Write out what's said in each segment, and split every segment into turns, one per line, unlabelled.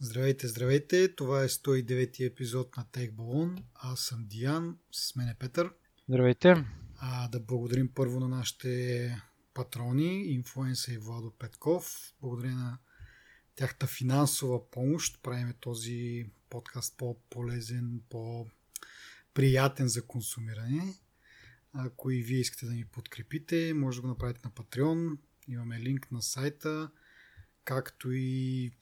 Здравейте, здравейте! Това е 109 епизод на Балон. Аз съм Диан, с мен е Петър.
Здравейте!
А, да благодарим първо на нашите патрони, инфлуенса и Владо Петков. Благодаря на тяхта финансова помощ. Правиме този подкаст по-полезен, по-приятен за консумиране. Ако и вие искате да ни подкрепите, може да го направите на Patreon. Имаме линк на сайта, както и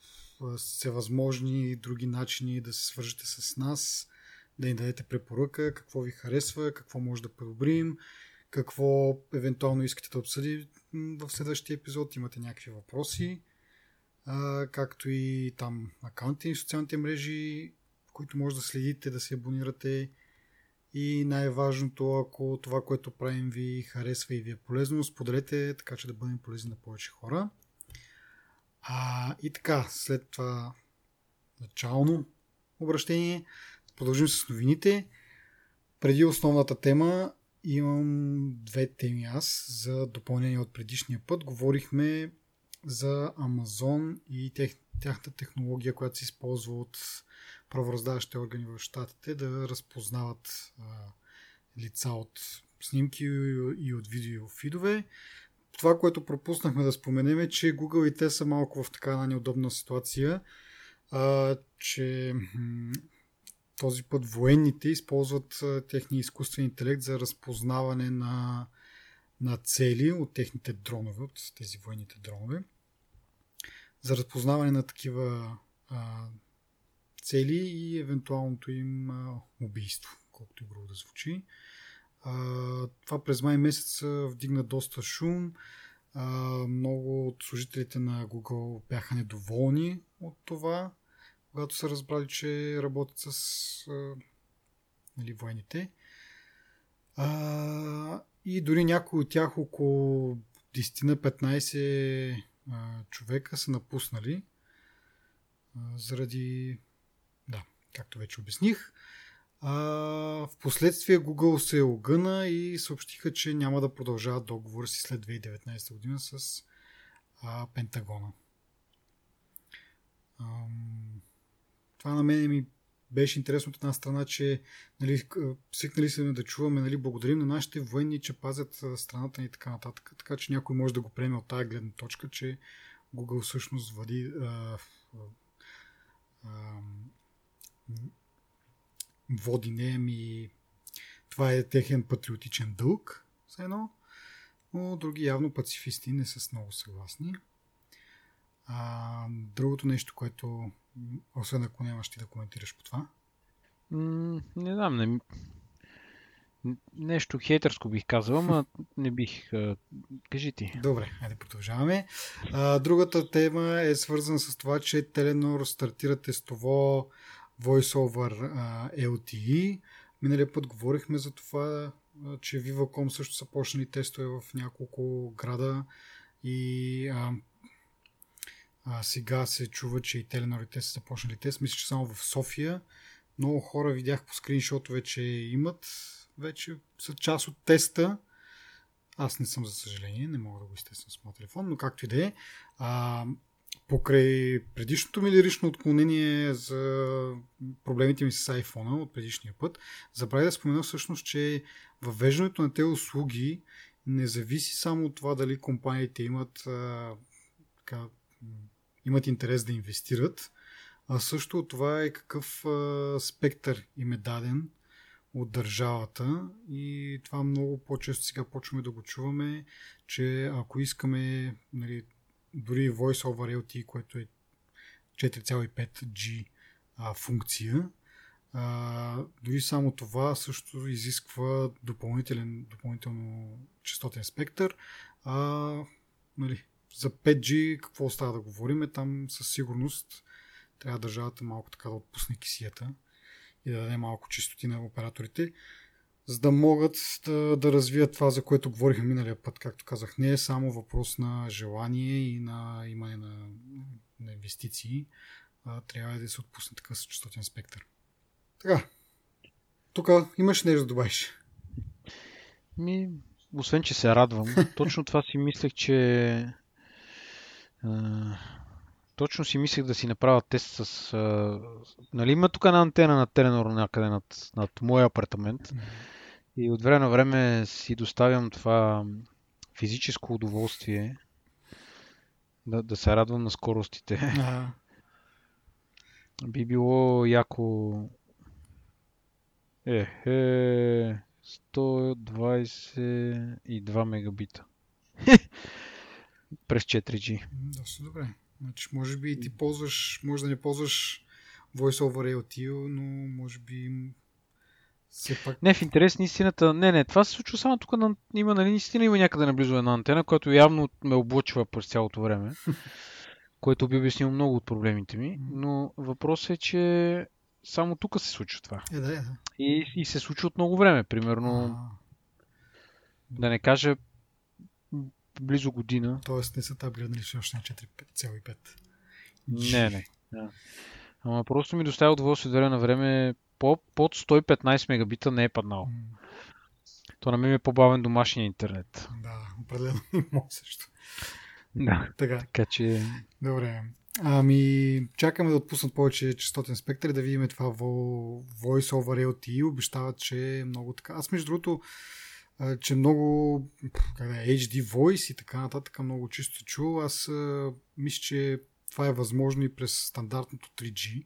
всевъзможни други начини да се свържете с нас, да ни дадете препоръка, какво ви харесва, какво може да подобрим, какво евентуално искате да обсъдим в следващия епизод, имате някакви въпроси, както и там акаунти и социалните мрежи, които може да следите, да се абонирате и най-важното, ако това, което правим ви харесва и ви е полезно, споделете, така че да бъдем полезни на повече хора. А, и така, след това начално обращение, продължим с новините. Преди основната тема имам две теми аз за допълнение от предишния път. Говорихме за Амазон и тех, тяхната технология, която се използва от правораздаващите органи в щатите да разпознават а, лица от снимки и от видео фидове това, което пропуснахме да споменем е, че Google и те са малко в така една неудобна ситуация, а, че този път военните използват техния изкуствен интелект за разпознаване на, на цели от техните дронове, от тези военните дронове, за разпознаване на такива а, цели и евентуалното им а, убийство, колкото и грубо да звучи. Това през май месец вдигна доста шум. Много от служителите на Google бяха недоволни от това, когато са разбрали, че работят с нали, военните. А, и дори някои от тях, около 10-15 човека, са напуснали а, заради, да, както вече обясних. А, в последствие Google се огъна и съобщиха, че няма да продължават договора си след 2019 година с а, Пентагона. А, това на мен ми беше интересно от една страна, че нали, свикнали се да чуваме, нали, благодарим на нашите военни, че пазят страната ни и така нататък. Така че някой може да го приеме от тази гледна точка, че Google всъщност води а, а, води не, ми това е техен патриотичен дълг, все едно, но други явно пацифисти не са с много съгласни. А, другото нещо, което, освен ако нямаш ти да коментираш по това?
М- не знам, не... Нещо хейтърско бих казал, но не бих. Кажи ти.
Добре, айде продължаваме. А, другата тема е свързана с това, че Теленор стартира тестово VoiceOver LTE. Миналия път говорихме за това, че Viva.com също са почнали тестове в няколко града и а, а, сега се чува, че и Telenor те са започнали тест. Мисля, че само в София. Много хора видях по скриншотове, че имат вече са част от теста. Аз не съм, за съжаление, не мога да го изтествам с моят телефон, но както и да е покрай предишното ми лирично отклонение за проблемите ми с iPhone от предишния път, забравя да спомена всъщност, че въвеждането на тези услуги не зависи само от това дали компаниите имат, а, така, имат интерес да инвестират, а също от това е какъв а, спектър им е даден от държавата. И това много по-често сега почваме да го чуваме, че ако искаме нали, дори Voice over LTE, което е 4,5G а, функция, а, дори само това също изисква допълнителен, допълнително частотен спектър. А, нали, за 5G какво остава да говорим? Там със сигурност трябва държавата малко така да отпусне кисията и да даде малко чистоти на операторите за да могат да, да развият това, за което говорихме миналия път. Както казах, не е само въпрос на желание и на имане на, на инвестиции, а трябва да се отпусне такъв частотен спектър. Така, тук имаш нещо да добавиш?
Ми, освен, че се радвам, точно това си мислех, че точно си мислех да си направя тест с... А, нали има тук една антена на Теленор някъде над, над моя апартамент. И от време на време си доставям това физическо удоволствие да, да се радвам на скоростите.
А,
Би било яко... Е, е, 122 мегабита. През 4G.
м, доста добре. Значи, може би ти ползваш, може да не ползваш Voice over LTE, но може би пак...
Не, в интерес на истината, не, не, това се случва само тук, на, има, нали, наистина има някъде наблизо една антена, която явно ме облъчва през цялото време, което би обяснило много от проблемите ми, но въпросът е, че само тук се случва това.
Е, да, е.
И, и се случва от много време, примерно,
А,
да не кажа близо година.
тоест не са таблирани все още на 4,5.
Не, не. Да. Ама просто ми доставя удоволствие от време на време по, под 115 мегабита не е паднал. То на мен е по-бавен домашния интернет.
Да, определено има също.
Да.
Така,
Така че
добре. Ами, чакаме да отпуснат повече частотен спектър да видим това во- Voice over LTE. Обещават, че е много така. Аз, между другото, че много как да е, HD Voice и така нататък много чисто чува. Аз мисля, че това е възможно и през стандартното 3G.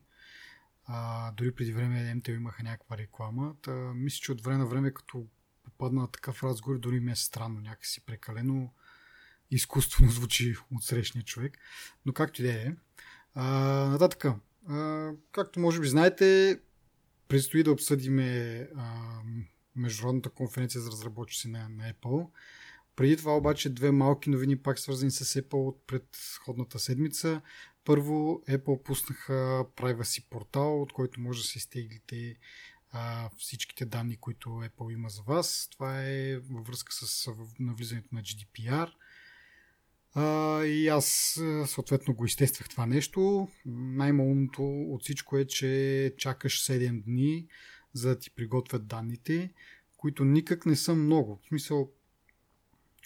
А, дори преди време MTV имаха някаква реклама. Та, мисля, че от време на време, като попадна на такъв разговор, дори ми е странно, някакси прекалено изкуствено звучи от срещния човек. Но както и да е. Нататък. А, както може би знаете, предстои да обсъдиме Международната конференция за разработчици на, на Apple. Преди това обаче две малки новини пак свързани с Apple от предходната седмица. Първо, Apple пуснаха Privacy портал, от който може да се изтеглите а, всичките данни, които Apple има за вас. Това е във връзка с навлизането на GDPR. А, и аз съответно го изтествах това нещо. Най-малумното от всичко е, че чакаш 7 дни за да ти приготвят данните, които никак не са много. В смисъл,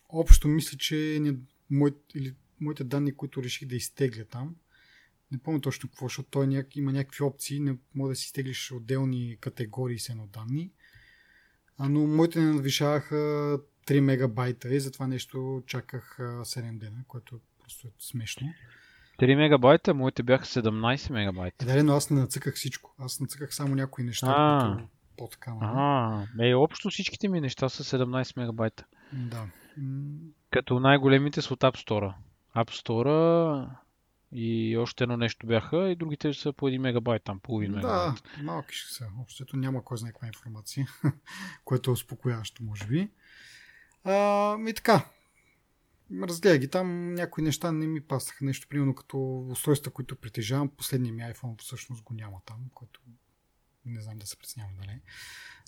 общо мисля, че не, мой, или, моите данни, които реших да изтегля там, не помня точно какво, защото той няк, има някакви опции, не може да си изтеглиш отделни категории с едно данни. А, но моите не надвишаваха 3 мегабайта и затова нещо чаках а, 7 дена, което просто е смешно.
3 мегабайта, моите бяха 17
Е,
мегабайта.
да, но аз не нацъках всичко. Аз нацъках само някои неща,
А.
които по-така. нали?
А, е, общо всичките ми неща са 17 мегабайта.
Да.
Като най-големите са от App Store. App Store и още едно нещо бяха и другите са по 1 мегабайт, там половин
Да,
мегабайт.
малки ще са. Общото няма кой знае каква информация, което е успокояващо, може би. А, и така. Разгледа ги там, някои неща не ми паснаха. Нещо, примерно като устройства, които притежавам. Последния ми iPhone всъщност го няма там, което не знам да се преценявам дали.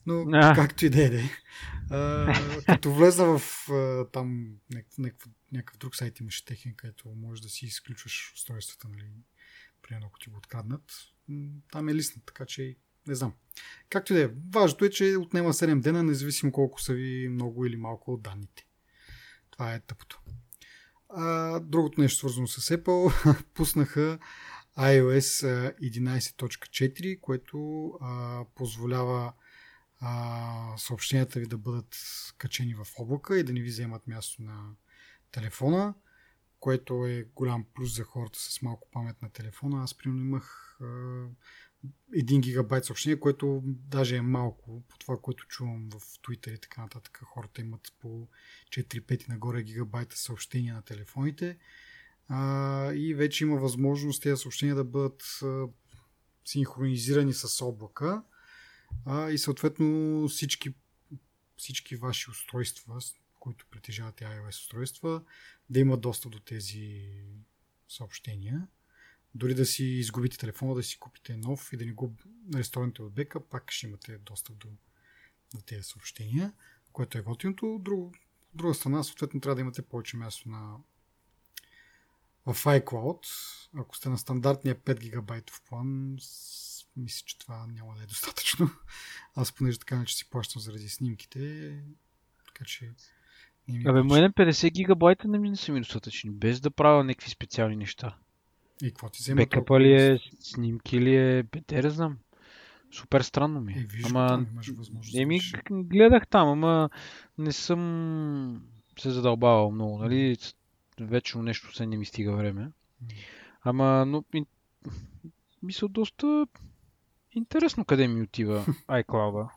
Но
А.
както и да е. Като влезна в а, там някакъв, друг сайт имаше техен, където можеш да си изключваш устройствата, нали, примерно ако ти го откраднат. Там е листнат, така че не знам. Както и да е. Важното е, че отнема 7 дена, независимо колко са ви много или малко от данните. Това е тъпото. А, другото нещо свързано с Apple, пуснаха iOS а, 11.4, което а, позволява а, съобщенията ви да бъдат качени в облака и да не ви вземат място на телефона, което е голям плюс за хората с малко памет на телефона. Аз примерно имах а, 1 гигабайт съобщение, което даже е малко по това, което чувам в Twitter и така нататък. Хората имат по 4-5 нагоре гигабайта съобщения на телефоните. А, и вече има възможност тези съобщения да бъдат а, синхронизирани с облака а, и съответно всички, всички ваши устройства, които притежават iOS устройства, да имат достъп до тези съобщения. Дори да си изгубите телефона, да си купите нов и да не го ресторните от бека, пак ще имате достъп до, до тези съобщения, което е готиното. От друга страна, съответно, трябва да имате повече място на в iCloud. Ако сте на стандартния 5 гигабайтов план, мисля, че това няма да е достатъчно. Аз понеже така не че си плащам заради снимките, така че не ми е
Абе, мене 50 гигабайта не ми не са ми достатъчни, без да правя някакви специални неща.
И какво ти взема
Бекъпа ли е, снимки ли е, да знам. Супер странно ми.
Е, виж
ама,
имаш възможност.
Еми, гледах там, ама не съм се задълбавал много, нали? Вечно нещо се не ми стига време. Ама, но, мисля, доста интересно къде ми отива iCloud.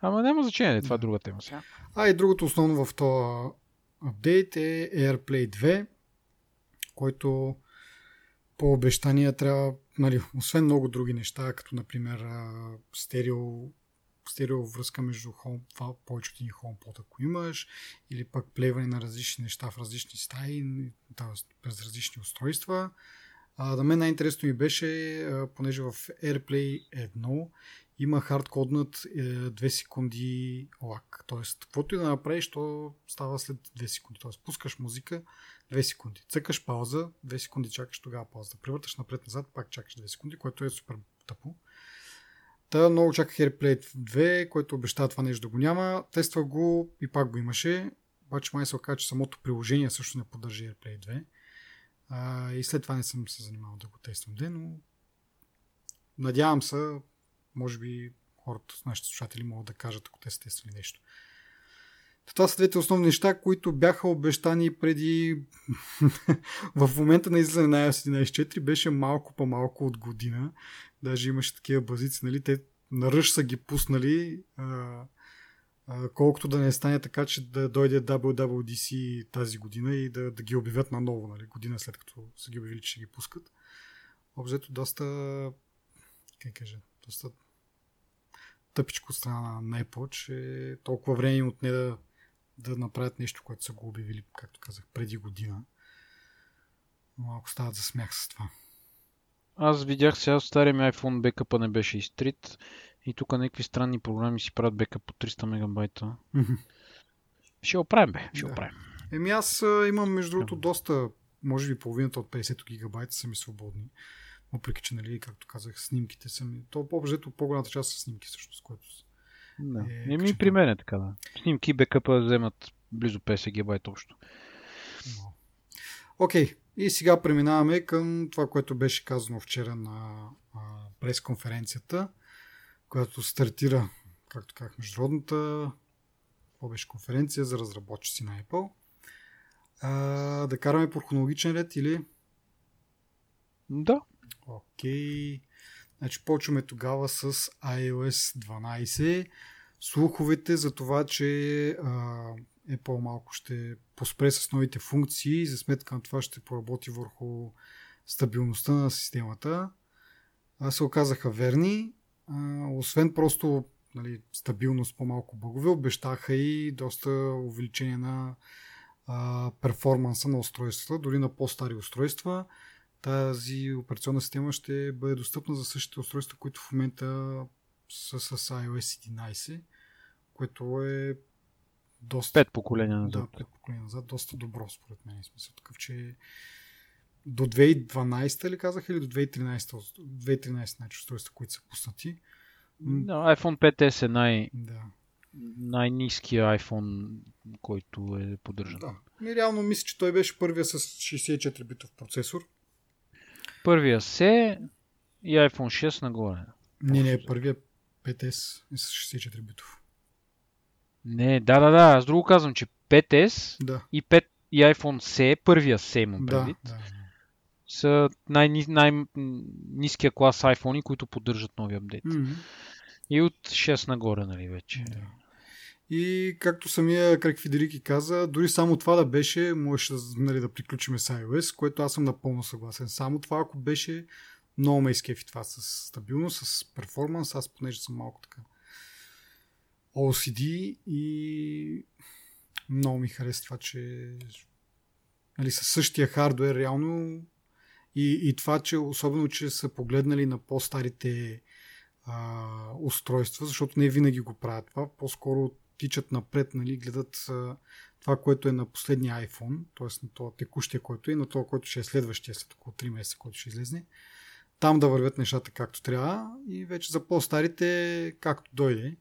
Ама няма значение, това е друга тема сега.
А и другото основно в този апдейт е AirPlay 2, който по обещания трябва, нали, освен много други неща, като например стерео, стерео връзка между home, това, повече от един HomePod, ако имаш, или пък плейване на различни неща в различни стаи, т.е. през различни устройства. А, да мен най-интересно ми беше, а, понеже в AirPlay 1 има хардкоднат 2 секунди лак. Тоест, каквото и да направиш, то става след 2 секунди. Тоест, пускаш музика 2 секунди. Цъкаш пауза, 2 секунди чакаш тогава пауза. Превърташ напред-назад, пак чакаш 2 секунди, което е супер тъпо. Та много чаках AirPlay 2, който обещава това нещо да го няма. Тества го и пак го имаше. Обаче май се оказа, че самото приложение също не поддържа AirPlay 2. А, и след това не съм се занимавал да го тествам ден, но надявам се, може би хората, нашите слушатели могат да кажат, ако те са тествали нещо. Това са двете основни неща, които бяха обещани преди... в момента на излизане на iOS 11.4 беше малко по-малко от година. Даже имаше такива базици, нали? Те на ръж са ги пуснали, а, колкото да не стане така, че да дойде WWDC тази година и да, да ги обявят наново, нали? година след като са ги обявили, че ще ги пускат. Обзето доста, как кажа, доста тъпичко от страна на Apple, че толкова време им отне да, да направят нещо, което са го обявили, както казах, преди година. Малко стават за смях с това.
Аз видях сега стария ми iPhone бекъпа не беше изтрит и тук някакви странни програми си правят бекъп по 300 мегабайта. Ще го правим, бе. Ще
Да.
го правим.
Еми аз имам между другото доста, може би половината от 50 гигабайта са ми свободни. Въпреки, че, нали, както казах, снимките са ми... То по-обжето по-голямата част са снимки, което... с-
Да.
Е,
Еми при мен е така, да. Снимки и бекъпа вземат близо 50 гигабайта общо.
Окей, и сега преминаваме към това, което беше казано вчера на пресконференцията, която стартира, както казах, международната беше конференция за разработчици на Apple. А, да караме по хронологичен ред или...
Да.
Окей. Значи почваме тогава с iOS 12. Слуховете за това, че а, Apple малко ще поспре с новите функции и за сметка на това ще поработи върху стабилността на системата, а, се оказаха верни. А, освен просто нали, стабилност, по-малко бъгове, обещаха и доста увеличение на а, перформанса на устройствата, дори на по-стари устройства тази операционна система ще бъде достъпна за същите устройства, които в момента са с iOS 11, което е доста...
Пет поколения
Да,
назад.
пет поколения назад, доста добро според мен. Смисъл такъв, че до 2012 ли казах или до 2013? 2013 значи устройства, които са пуснати.
Да, iPhone 5S е най-
Да.
най-низкия iPhone, който е поддържан.
да. И реално мисля, че той беше първия с 64 битов процесор.
Първия се и iPhone 6 нагоре.
Не, не, първия 5S е с 64 битов.
Не, да, да, да. Аз друго казвам, че 5S
Да.
и, 5, и iPhone C, първия C имам
Да,
предвид,
да.
Са най- най-низкия клас iPhone, които поддържат нови апдейт.
Мгм.
И от 6 нагоре, нали, вече.
Да. И както самия Крек Федерики каза, дори само това да беше, можеше нали, да приключиме с iOS, което аз съм напълно съгласен. Само това, ако беше, много ме изкефи това с стабилност, с перформанс, аз понеже съм малко така OCD и много ми харесва това, че нали, със същия хардвер реално и, и това, че особено, че са погледнали на по-старите а, устройства, защото не винаги го правят това. По-скоро тичат напред, нали, гледат а, това, което е на последния iPhone, т.е. на това текущия, който е, на това, който ще е следващия след около 3 месеца, който ще излезне. Там да вървят нещата както трябва и вече за по-старите както дойде.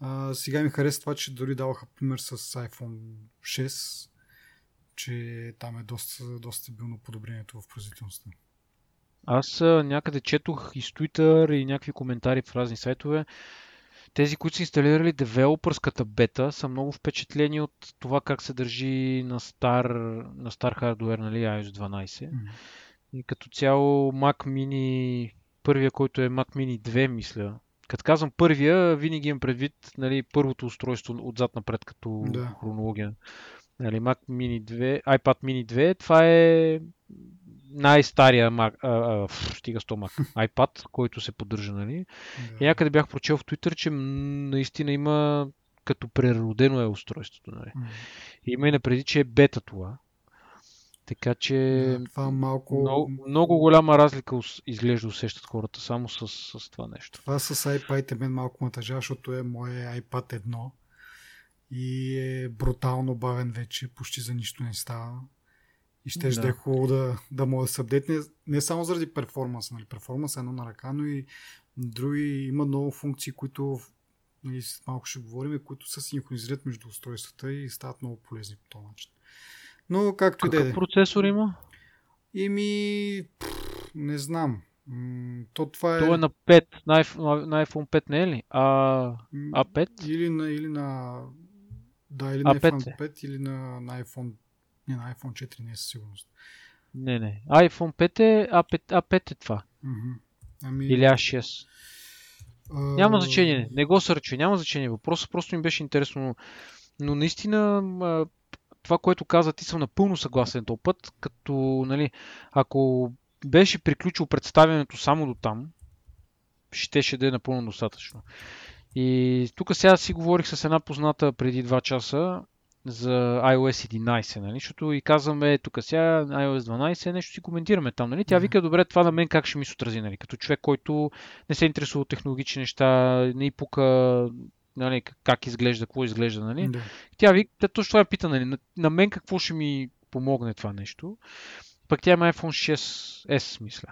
А, сега ми харесва това, че дори даваха пример с iPhone 6. Че там е доста, доста стабилно подобрението в производителността.
Аз някъде четох и с Twitter и някакви коментари в разни сайтове. Тези, които са инсталирали девелопърската бета, са много впечатлени от това как се държи на стар, на стар хардвер, нали, iOS 12. Mm-hmm. И като цяло Mac Mini, първия, който е Mac Mini 2, мисля. Като казвам първия, винаги имам предвид нали, първото устройство отзад напред като да. хронология. Нали, Mac Mini 2, iPad Mini 2, това е най-стария Mac, а, а, стига 100 Mac, iPad, който се поддържа, нали? Да. И някъде бях прочел в Twitter, че наистина има като преродено е устройството, нали? Mm. И има и напреди, че е бета това. Така че
да, това малко...
много, много голяма разлика изглежда усещат хората само с, с това нещо.
Това с iPad е мен малко натъжа, защото е моят iPad 1 и е брутално бавен вече, почти за нищо не става. И ще да. е хубаво да, да може да се апдейтне не само заради перформанс, нали? перформанс е едно на ръка, но и други има много функции, които нали, малко ще говорим, които се синхронизират между устройствата и стават много полезни по този начин. Но както и да
е. процесор има?
Ими, не знам. То това е...
То е на 5, на iPhone, на iPhone 5 не е ли? А, A5?
Или на, или на да, или на iPhone 5 или на, на iPhone не, на iPhone 4 не е със сигурност.
Не, не. iPhone 5 е, A5, A5 е това.
Mm-hmm. Ами...
Или A6. Uh... Няма значение. Не го сърчи. Няма значение. Въпросът просто ми беше интересно. Но наистина това, което каза ти, съм напълно съгласен този път, като, нали, ако беше приключил представянето само до там, щеше да е напълно достатъчно. И тук сега си говорих с една позната преди 2 часа за iOS 11, нали? Защото и казваме, тук сега iOS 12, нещо си коментираме там, нали? Тя вика, добре, това на мен как ще ми се отрази, нали? Като човек, който не се интересува от технологични неща, не и пука нали, как изглежда, какво изглежда, нали? Да. Тя вика, точно това е пита, нали? На, на мен какво ще ми помогне това нещо? Пък тя има iPhone 6S, мисля.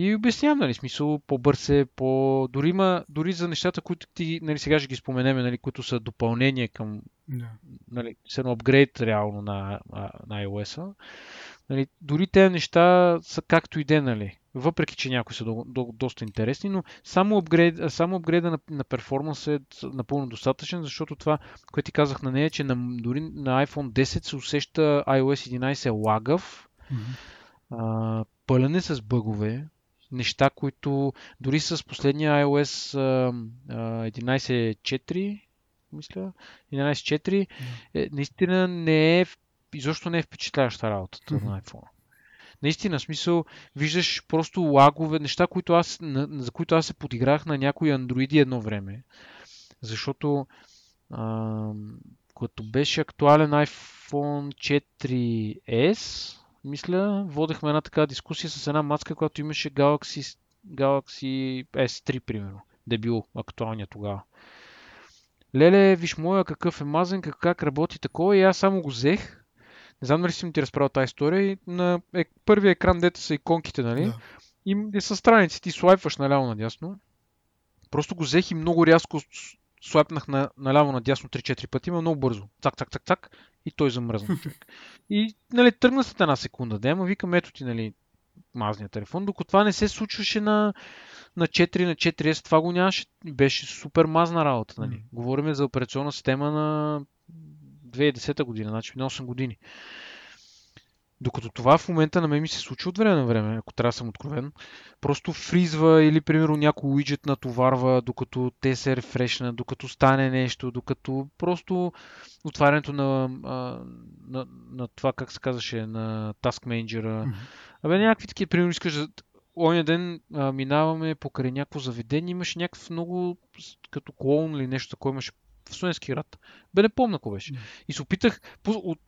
И обяснявам, нали, смисъл, по-бърз е, по... Дори, има, дори за нещата, които ти, нали, сега ще ги споменем, нали, които са допълнение към, yeah. нали, са на апгрейд реално на, на iOS-а. Нали, дори тези неща са както и де, нали. Въпреки, че някои са до, до, доста интересни, но само, апгрейд, само апгрейда на, на перформанс е напълно достатъчен, защото това, което ти казах на нея, че на, дори на iPhone 10 се усеща iOS 11 лагав, mm-hmm. а, пълен е с бъгове, неща, които дори с последния iOS 11.4, мисля, 11.4, е, наистина не е, изобщо не е впечатляваща работата mm-hmm. на iPhone. Наистина, смисъл, виждаш просто лагове, неща, които аз, на, за които аз се подиграх на някои андроиди едно време. Защото а, като беше актуален iPhone 4S, мисля, водехме една така дискусия с една маска, която имаше Galaxy, Galaxy S3, примерно. Дебил, актуалния тогава. Леле, виж моя какъв е мазен, как, как работи такова и аз само го взех. Не знам дали съм ти разправил тази история. И на е, първия екран, дете са иконките, нали? Да. И, и са страници, ти слайпваш наляво надясно. Просто го взех и много рязко слайпнах на, наляво надясно 3-4 пъти, има много бързо. Цак, цак, цак, цак. И той замръзна човек. И, нали, тръгна след една секунда. Да, ама викам, ето ти, нали, мазния телефон, докато това не се случваше на, на 4 на 4S, това го нямаше. Беше супер мазна работа. Нали. Mm. Говорим за операционна система на 2010 година, значи на 8 години. Докато това в момента на мен ми се случва от време на време, ако трябва да съм откровен. Просто фризва или, примерно, някой уиджет натоварва, докато те се рефрешнат, докато стане нещо, докато просто отварянето на, на, на това, как се казваше, на Task Manager. Mm-hmm. Абе, някакви такива, примерно, искаш да... Оня ден а, минаваме покрай някакво заведение, имаше някакъв много като клоун или нещо такова, имаше в Студентски град. Бе, не помня какво беше. И се опитах, от,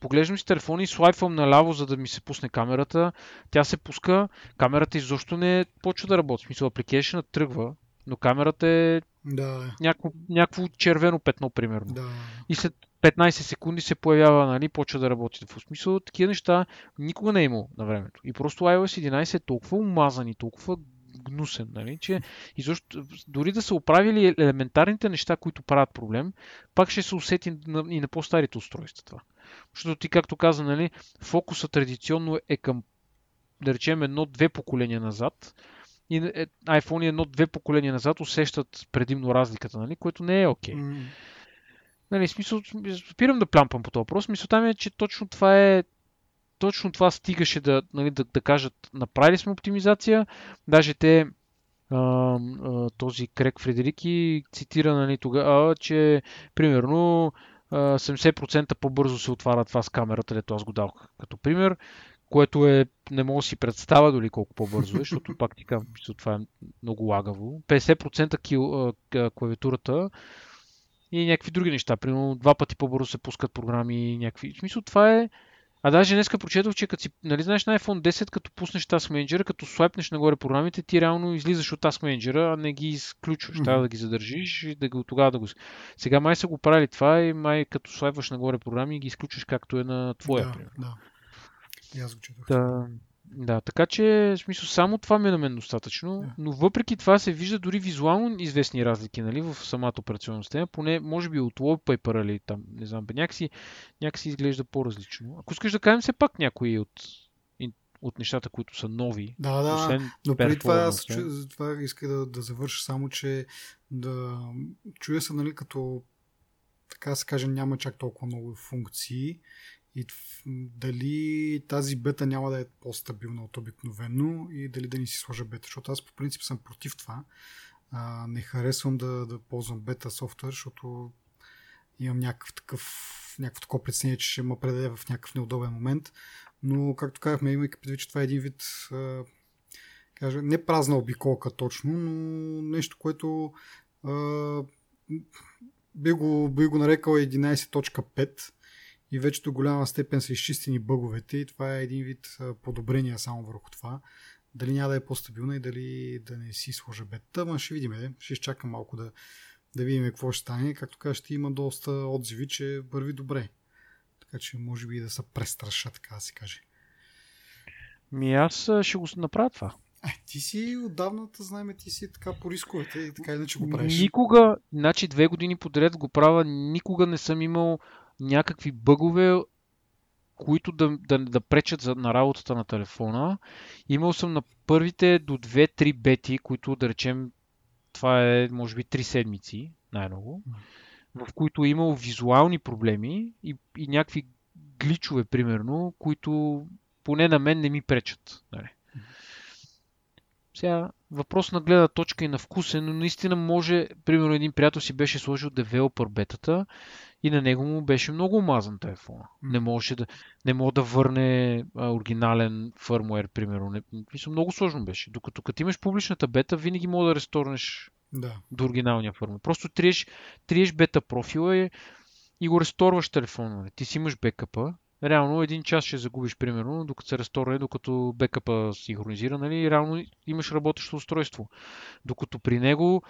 поглеждам си телефона и слайпвам наляво, за да ми се пусне камерата. Тя се пуска, камерата изобщо не почва да работи. В смисъл, application тръгва, но камерата е
да.
някакво, някакво червено петно, примерно.
Да.
И след 15 секунди се появява, нали, почва да работи. В смисъл, такива неща никога не е имало на времето. И просто iOS 11 е толкова умазан и толкова гнусен, нали? че изобщо, дори да са оправили елементарните неща, които правят проблем, пак ще се усети и на по-старите устройства това. Защото ти, както каза, нали, фокуса традиционно е към, да речем, едно-две поколения назад. И е, iPhone едно-две поколения назад усещат предимно разликата, нали, което не е окей. Okay. Mm. Нали, смисъл, спирам да плямпам по този въпрос. Мисълта ми е, че точно това е точно това стигаше да, нали, да, да кажат, направили сме оптимизация, даже те а, а, този Крек Фредерики цитира нали, тогава, че примерно 70% по-бързо се отваря това с камерата, дето аз го дал като пример, което е, не мога да си представя дори колко по-бързо е, защото пак ти казвам, това е много лагаво. 50% кил, клавиатурата и някакви други неща. Примерно два пъти по-бързо се пускат програми. Някакви... В смисъл това е а даже днеска прочетох, че като си, нали знаеш на iPhone 10, като пуснеш Task Manager, като слайпнеш нагоре програмите, ти реално излизаш от Task Manager, а не ги изключваш. Mm-hmm. Трябва да ги задържиш и да го, тогава да го... Сега май са го правили това и май като слайпваш нагоре програми ги изключваш както е на твоя.
Да, да. И аз го четох.
Да. Да, така че, в смисъл, само това ми е на мен достатъчно, yeah. но въпреки това се вижда дори визуално известни разлики, нали, в самата операционна система, поне, може би от Wallpaper или там, не знам, бе, някакси, някакси изглежда по-различно. Ако искаш да кажем все пак някои от, от нещата, които са нови.
Да, да, освен но преди това, аз чу, това исках да, да завърша само, че да чуя се, нали, като така се каже, няма чак толкова много функции и дали тази бета няма да е по-стабилна от обикновено и дали да ни си сложа бета, защото аз по принцип съм против това. А, не харесвам да, да ползвам бета софтуер, защото имам някакъв такъв някакво такова притеснение, че ще ме предаде в някакъв неудобен момент. Но, както казахме, имайки предвид, че това е един вид а, кажа, не празна обиколка точно, но нещо, което а, би, го, би го нарекал 11.5 и вече до голяма степен са изчистени бъговете и това е един вид подобрение само върху това. Дали няма да е по-стабилна и дали да не си сложа бета, ма ще видим. Ще изчакам малко да, да видим какво ще стане. Както кажа, ще има доста отзиви, че върви добре. Така че може би да се престраша, така да се каже.
Ми аз ще го направя това.
Е, ти си отдавна, знаем, ти си така по рисковете и така иначе го правиш.
Никога, значи две години подред го правя, никога не съм имал някакви бъгове, които да, да, да пречат за, на работата на телефона. Имал съм на първите до 2-3 бети, които да речем, това е може би 3 седмици най-много, в които е имал визуални проблеми и, и някакви гличове, примерно, които поне на мен не ми пречат. Нали. Сега, въпрос на гледна точка и на вкус е, но наистина може, примерно един приятел си беше сложил девелопър бетата и на него му беше много омазан телефона. Не можеше да, не мога да върне а, оригинален фърмуер, примерно. Не, мисля, много сложно беше. Докато като имаш публичната бета, винаги мога да ресторнеш
да.
до оригиналния фърмуер. Просто триеш, триеш бета профила и, и го ресторваш телефона. Нали. Ти си имаш бекъпа, реално един час ще загубиш, примерно, докато се ресторне, докато бекъпа синхронизира, нали, реално имаш работещо устройство. Докато при него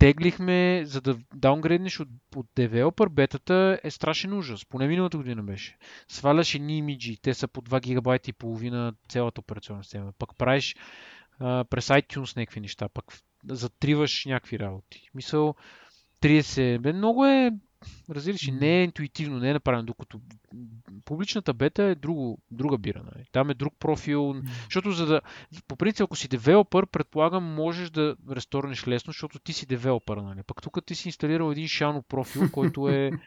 теглихме, за да даунгрейднеш от, от девелопър, бетата е страшен ужас. Поне миналата година беше. Сваляш едни имиджи, те са по 2 гигабайта и половина цялата операционна система. Пък правиш а, през iTunes някакви неща, пък затриваш някакви работи. Мисъл, 30. Бе, много е Разбираш, не е интуитивно, не е направено, докато публичната бета е друго, друга бира. Нали? Там е друг профил, mm. защото за да, по принцип, ако си девелопър, предполагам, можеш да ресторнеш лесно, защото ти си девелопър. Нали? Пък тук ти си инсталирал един шано профил, който е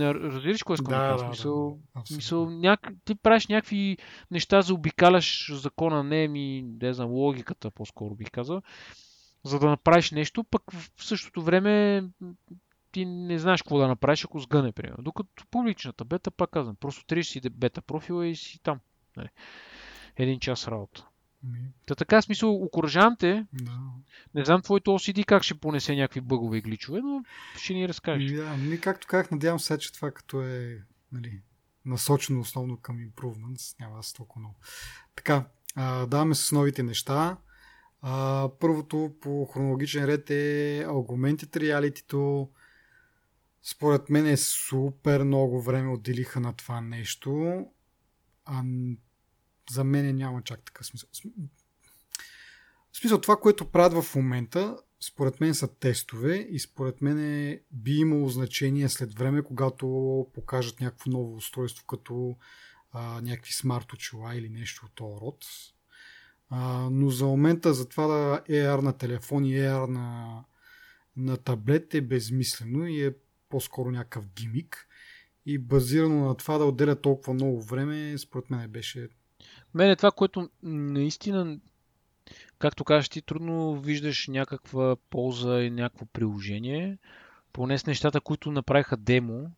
Разбираш кой искам да, да, смисъл, да, смисъл няк... ти правиш някакви неща за обикаляш закона, не ми, не знам, логиката по-скоро бих казал, за да направиш нещо, пък в същото време ти не знаеш какво да направиш, ако сгъне, примерно. Докато публичната бета, пак казвам, просто триш си бета профила и си там. Нали. Един час работа. Ми... Та така, смисъл, окоръжавам те. Да. Не знам твоето OCD как ще понесе някакви бъгове и гличове, но ще ни разкажеш.
Ми, да, ми както казах, надявам се, че това като е нали, насочено основно към improvements, няма се толкова много. Така, а, даваме с новите неща. А, първото по хронологичен ред е Augmented Reality-то, според мен е супер много време отделиха на това нещо. А за мен няма чак така смисъл. В смисъл, това, което правят в момента, според мен са тестове и според мен би имало значение след време, когато покажат някакво ново устройство, като а, някакви смарт очила или нещо от този род. А, но за момента за това да AR на телефон и AR на, на таблет е безмислено и е по-скоро някакъв гимик. И базирано на това да отделя толкова много време, според мен беше.
Мене това, което наистина, както кажеш ти, трудно виждаш някаква полза и някакво приложение. Поне с нещата, които направиха демо.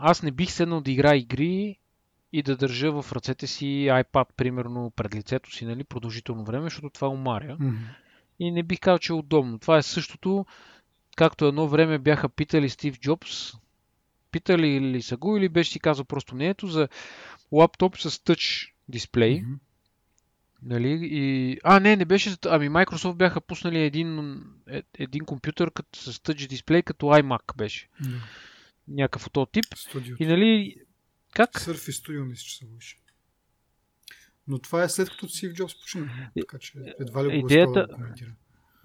Аз не бих седнал да игра игри и да държа в ръцете си iPad, примерно, пред лицето си, нали, продължително време, защото това умаря. Mm-hmm. И не бих казал, че е удобно. Това е същото, както едно време бяха питали Стив Джобс, питали ли са го или беше си казал просто мнението за лаптоп с тъч дисплей. Mm-hmm. Нали? И... А, не, не беше. Ами Microsoft бяха пуснали един, е, един компютър като, с тъч дисплей, като iMac беше. Mm-hmm. Някакъв от този тип. Studio. И нали, как?
Surface Studio мисля, че се върши. Но това е след като Стив Джобс почина. Така че едва ли го Идеята... да коментира.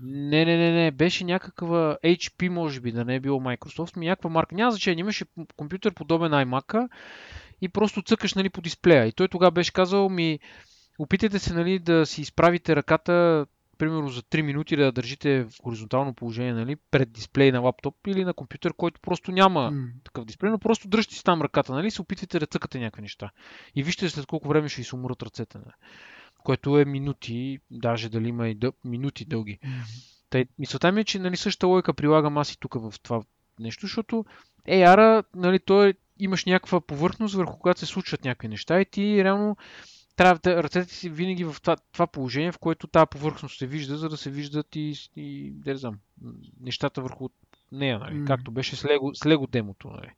Не, не, не, не. Беше някаква HP, може би, да не е било Microsoft, ми някаква марка. Няма значение. Имаше компютър подобен iMac и просто цъкаш нали, по дисплея. И той тогава беше казал ми, опитайте се нали, да си изправите ръката примерно за 3 минути да държите в хоризонтално положение нали, пред дисплей на лаптоп или на компютър, който просто няма mm. такъв дисплей, но просто дръжте си там ръката, нали, се опитвайте да цъкате някакви неща. И вижте след колко време ще ви се умрат ръцете. Нали. Което е минути, даже дали има и дъл... минути дълги. Тъй, мисълта ми е, че нали, същата логика прилагам аз и тук в това нещо, защото AR, нали, той имаш някаква повърхност, върху която се случват някакви неща и ти реално трябва да ръцете си винаги в това, това положение, в което тази повърхност се вижда, за да се виждат и, и да знам, нещата върху нея, нали? Mm. както беше с Лего, с Лего демото. Нали?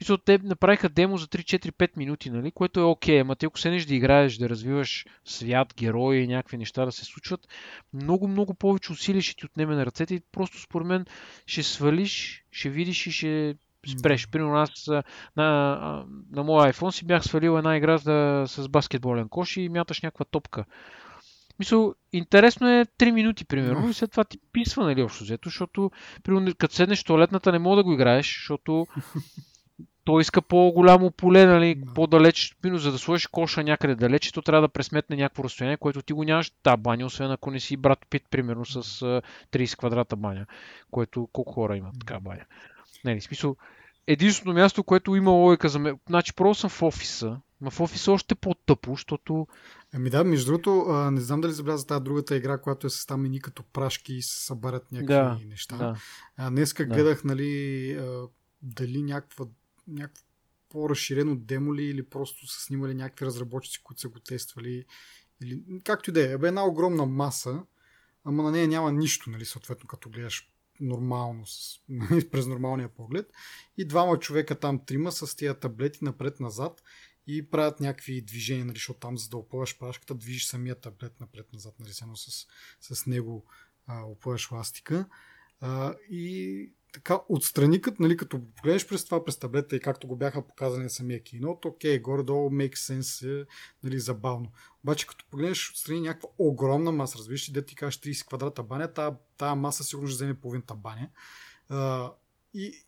Мисля, те направиха демо за 3-4-5 минути, нали? което е окей, okay, ама ти ако седнеш да играеш, да развиваш свят, герои и някакви неща да се случват, много, много повече усилия ще ти отнеме на ръцете и просто според мен ще свалиш, ще видиш и ще спреш. Примерно аз на, на моя iPhone си бях свалил една игра за, с баскетболен кош и мяташ някаква топка. Мисъл, интересно е 3 минути, примерно, и след това ти писва, нали, общо взето, защото, примерно, като седнеш в туалетната, не мога да го играеш, защото той иска по-голямо поле, нали, по-далеч, минус, за да сложиш коша някъде далеч, то трябва да пресметне някакво разстояние, което ти го нямаш та баня, освен ако не си брат Пит, примерно, с 30 квадрата баня, което колко хора имат така баня. Нали, смисъл, единственото място, което има логика за мен. Значи, просто съм в офиса, но в офиса е още по-тъпо, защото...
Ами да, между другото, не знам дали забеляза тази другата игра, която е с там мини като прашки и се събарят някакви да, неща. Да. А, днеска да. гледах, нали, а, дали някаква, някакво по-разширено демо ли или просто са снимали някакви разработчици, които са го тествали. Или, както и да е. Бе една огромна маса, ама на нея няма нищо, нали, съответно, като гледаш нормално, с, през нормалния поглед. И двама човека там, трима, с тия таблети напред-назад и правят някакви движения, нали, защото там за да опъваш прашката, движиш самия таблет напред-назад, нали, с, с него а, опъваш ластика. А, и така отстрани, като, нали, като погледнеш през това, през таблета и както го бяха показани самия кино, то окей, горе-долу make sense е нали, забавно. Обаче като погледнеш отстрани някаква огромна маса, разбираш де ти кажеш 30 квадрата баня, тая, тая маса сигурно ще вземе половината баня. А, и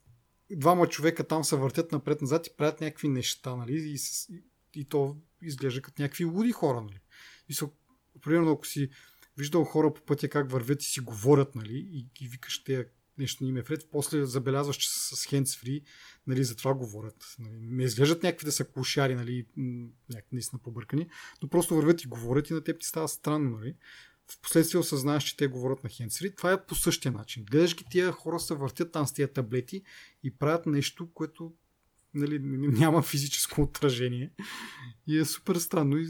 двама човека там се въртят напред-назад и правят някакви неща, нали, и, и, и то изглежда като някакви луди хора, нали. И са, примерно, ако си виждал хора по пътя как вървят и си говорят, нали, и, и викаш те нещо не им е вред, после забелязваш, че са с hands-free, нали, за това говорят. Нали. Не изглеждат някакви да са клошари, нали, някакви наистина побъркани, но просто вървят и говорят и на теб ти става странно, нали. Впоследствие осъзнаеш, че те говорят на hands-free. Това е по същия начин. Гледаш ги тия хора се въртят там с тия таблети и правят нещо, което нали, няма физическо отражение. И е супер странно. И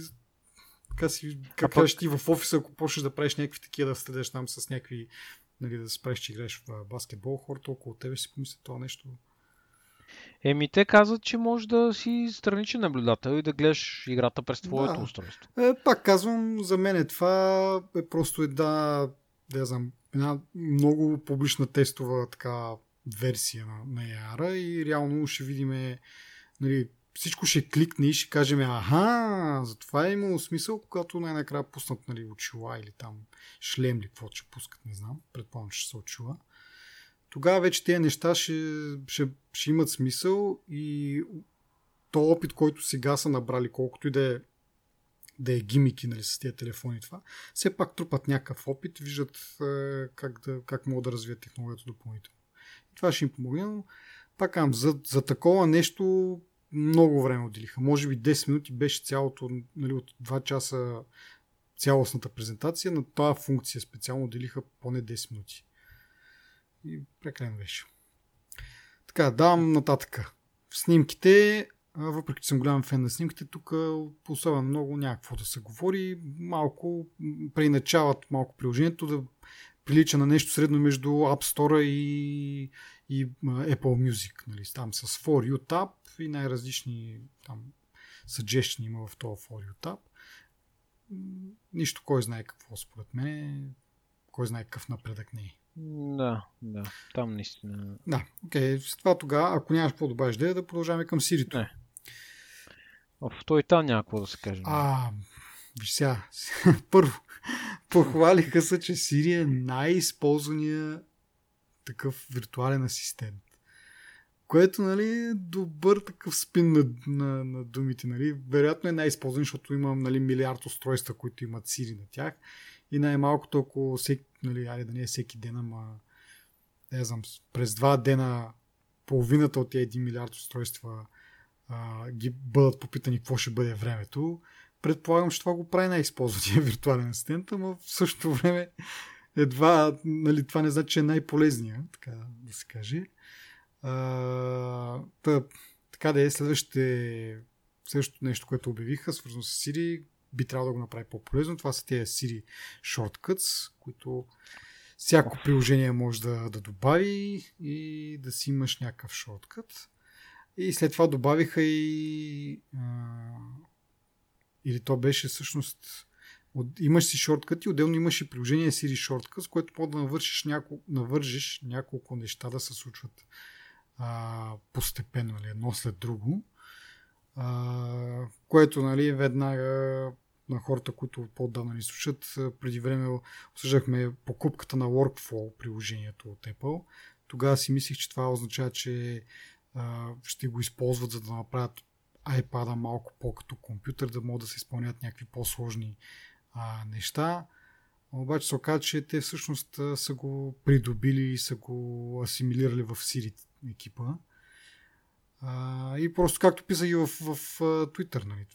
така си, как кажеш ти в офиса, ако почнеш да правиш някакви такива, да следеш там с някакви нали, да спреш, че играеш в баскетбол, хората около тебе си помислят това нещо.
Еми, те казват, че може да си страничен наблюдател и да гледаш играта през твоето да. устройство.
Е, пак казвам, за мен е това е просто една, да знам, една много публична тестова така версия на, на AR и реално ще видим нали, всичко ще кликне и ще кажем, аха, затова е имало смисъл, когато най-накрая пуснат нали, очила или там шлем или какво ще пускат, не знам, предполагам, че ще се очила. Тогава вече тези неща ще, ще, ще имат смисъл и то опит, който сега са набрали, колкото и да е да е гимики нали, с тези телефони това, все пак трупат някакъв опит, виждат е, как, да, как могат да развият технологията допълнително. И това ще им помогне, но пак казвам, за, за такова нещо много време отделиха. Може би 10 минути беше цялото, нали, от 2 часа цялостната презентация, на тази функция специално отделиха поне 10 минути. И прекалено беше. Така, давам нататък. В снимките въпреки че съм голям фен на снимките, тук особено много някакво да се говори. Малко преиначават малко приложението да прилича на нещо средно между App Store и, и Apple Music. Нали? Там с For You Tab и най-различни там suggestion има в този You Tab. Нищо кой знае какво според мен. Кой знае какъв напредък не е.
Да, да. Там наистина.
Да, окей. Okay. С това тогава, ако нямаш какво добавиш да, да продължаваме към Сирито.
Не. В той там няма какво да се каже.
А, виж сега. Първо, похвалиха се, че Сирия е най-използвания такъв виртуален асистент. Което, нали, е добър такъв спин на, на, на думите, нали. Вероятно е най-използван, защото имам, нали, милиард устройства, които имат Сири на тях. И най-малкото, ако всеки, нали, айде да не е всеки ден, ама не знам, през два дена половината от тези 1 милиард устройства а, ги бъдат попитани какво ще бъде времето, предполагам, че това го прави най-използвания виртуален асистент, но в същото време едва, нали, това не значи, че е най-полезния, така да се каже. А, та, така да е, следващите, следващото нещо, което обявиха, свързано с Siri, би трябвало да го направи по-полезно. Това са тези Siri Shortcuts, които всяко приложение може да, да добави и да си имаш някакъв шорткът. И след това добавиха и а, или то беше всъщност от, имаш си шорткът и отделно имаш и приложение Siri Shortcut, с което мога да навършиш няко, навържиш няколко неща да се случват а, постепенно, нали, едно след друго. А, което нали, веднага на хората, които по-давно ни слушат, преди време обсъждахме покупката на Workflow приложението от Apple. Тогава си мислих, че това означава, че ще го използват, за да направят iPad малко по-като компютър, да могат да се изпълнят някакви по-сложни а, неща. Обаче се оказа, че те всъщност са го придобили и са го асимилирали в Siri екипа. А, и просто както писах и в, в, в Twitter, нали,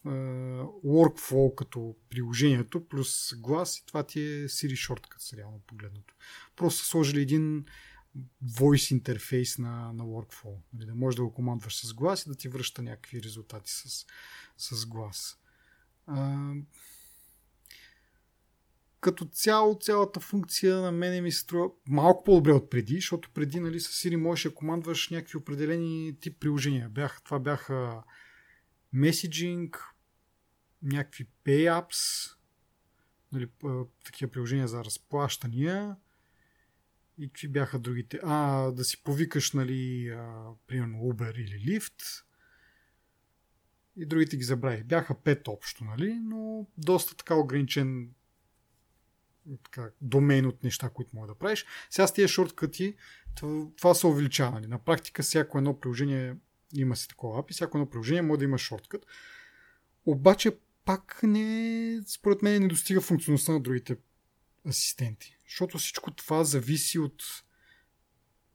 Workflow като приложението плюс глас и това ти е Siri Shortcut, реално погледното. Просто са сложили един voice интерфейс на, на workflow. Нали, да можеш да го командваш с глас и да ти връща някакви резултати с, с глас. А, като цяло, цялата функция на мене ми се струва малко по-добре от преди, защото преди нали, с Siri можеш да командваш някакви определени тип приложения. Бях, това бяха меседжинг, някакви pay apps, нали, такива приложения за разплащания, и какви бяха другите? А, да си повикаш, нали, а, примерно Uber или Lyft. И другите ги забравих. Бяха пет общо, нали, но доста така ограничен така, домен от неща, които мога да правиш. Сега с тия шорткъти това, се увеличава. Нали. На практика всяко едно приложение има си такова апи, всяко едно приложение може да има шорткът. Обаче пак не, според мен не достига функционалността на другите асистенти. Защото всичко това зависи от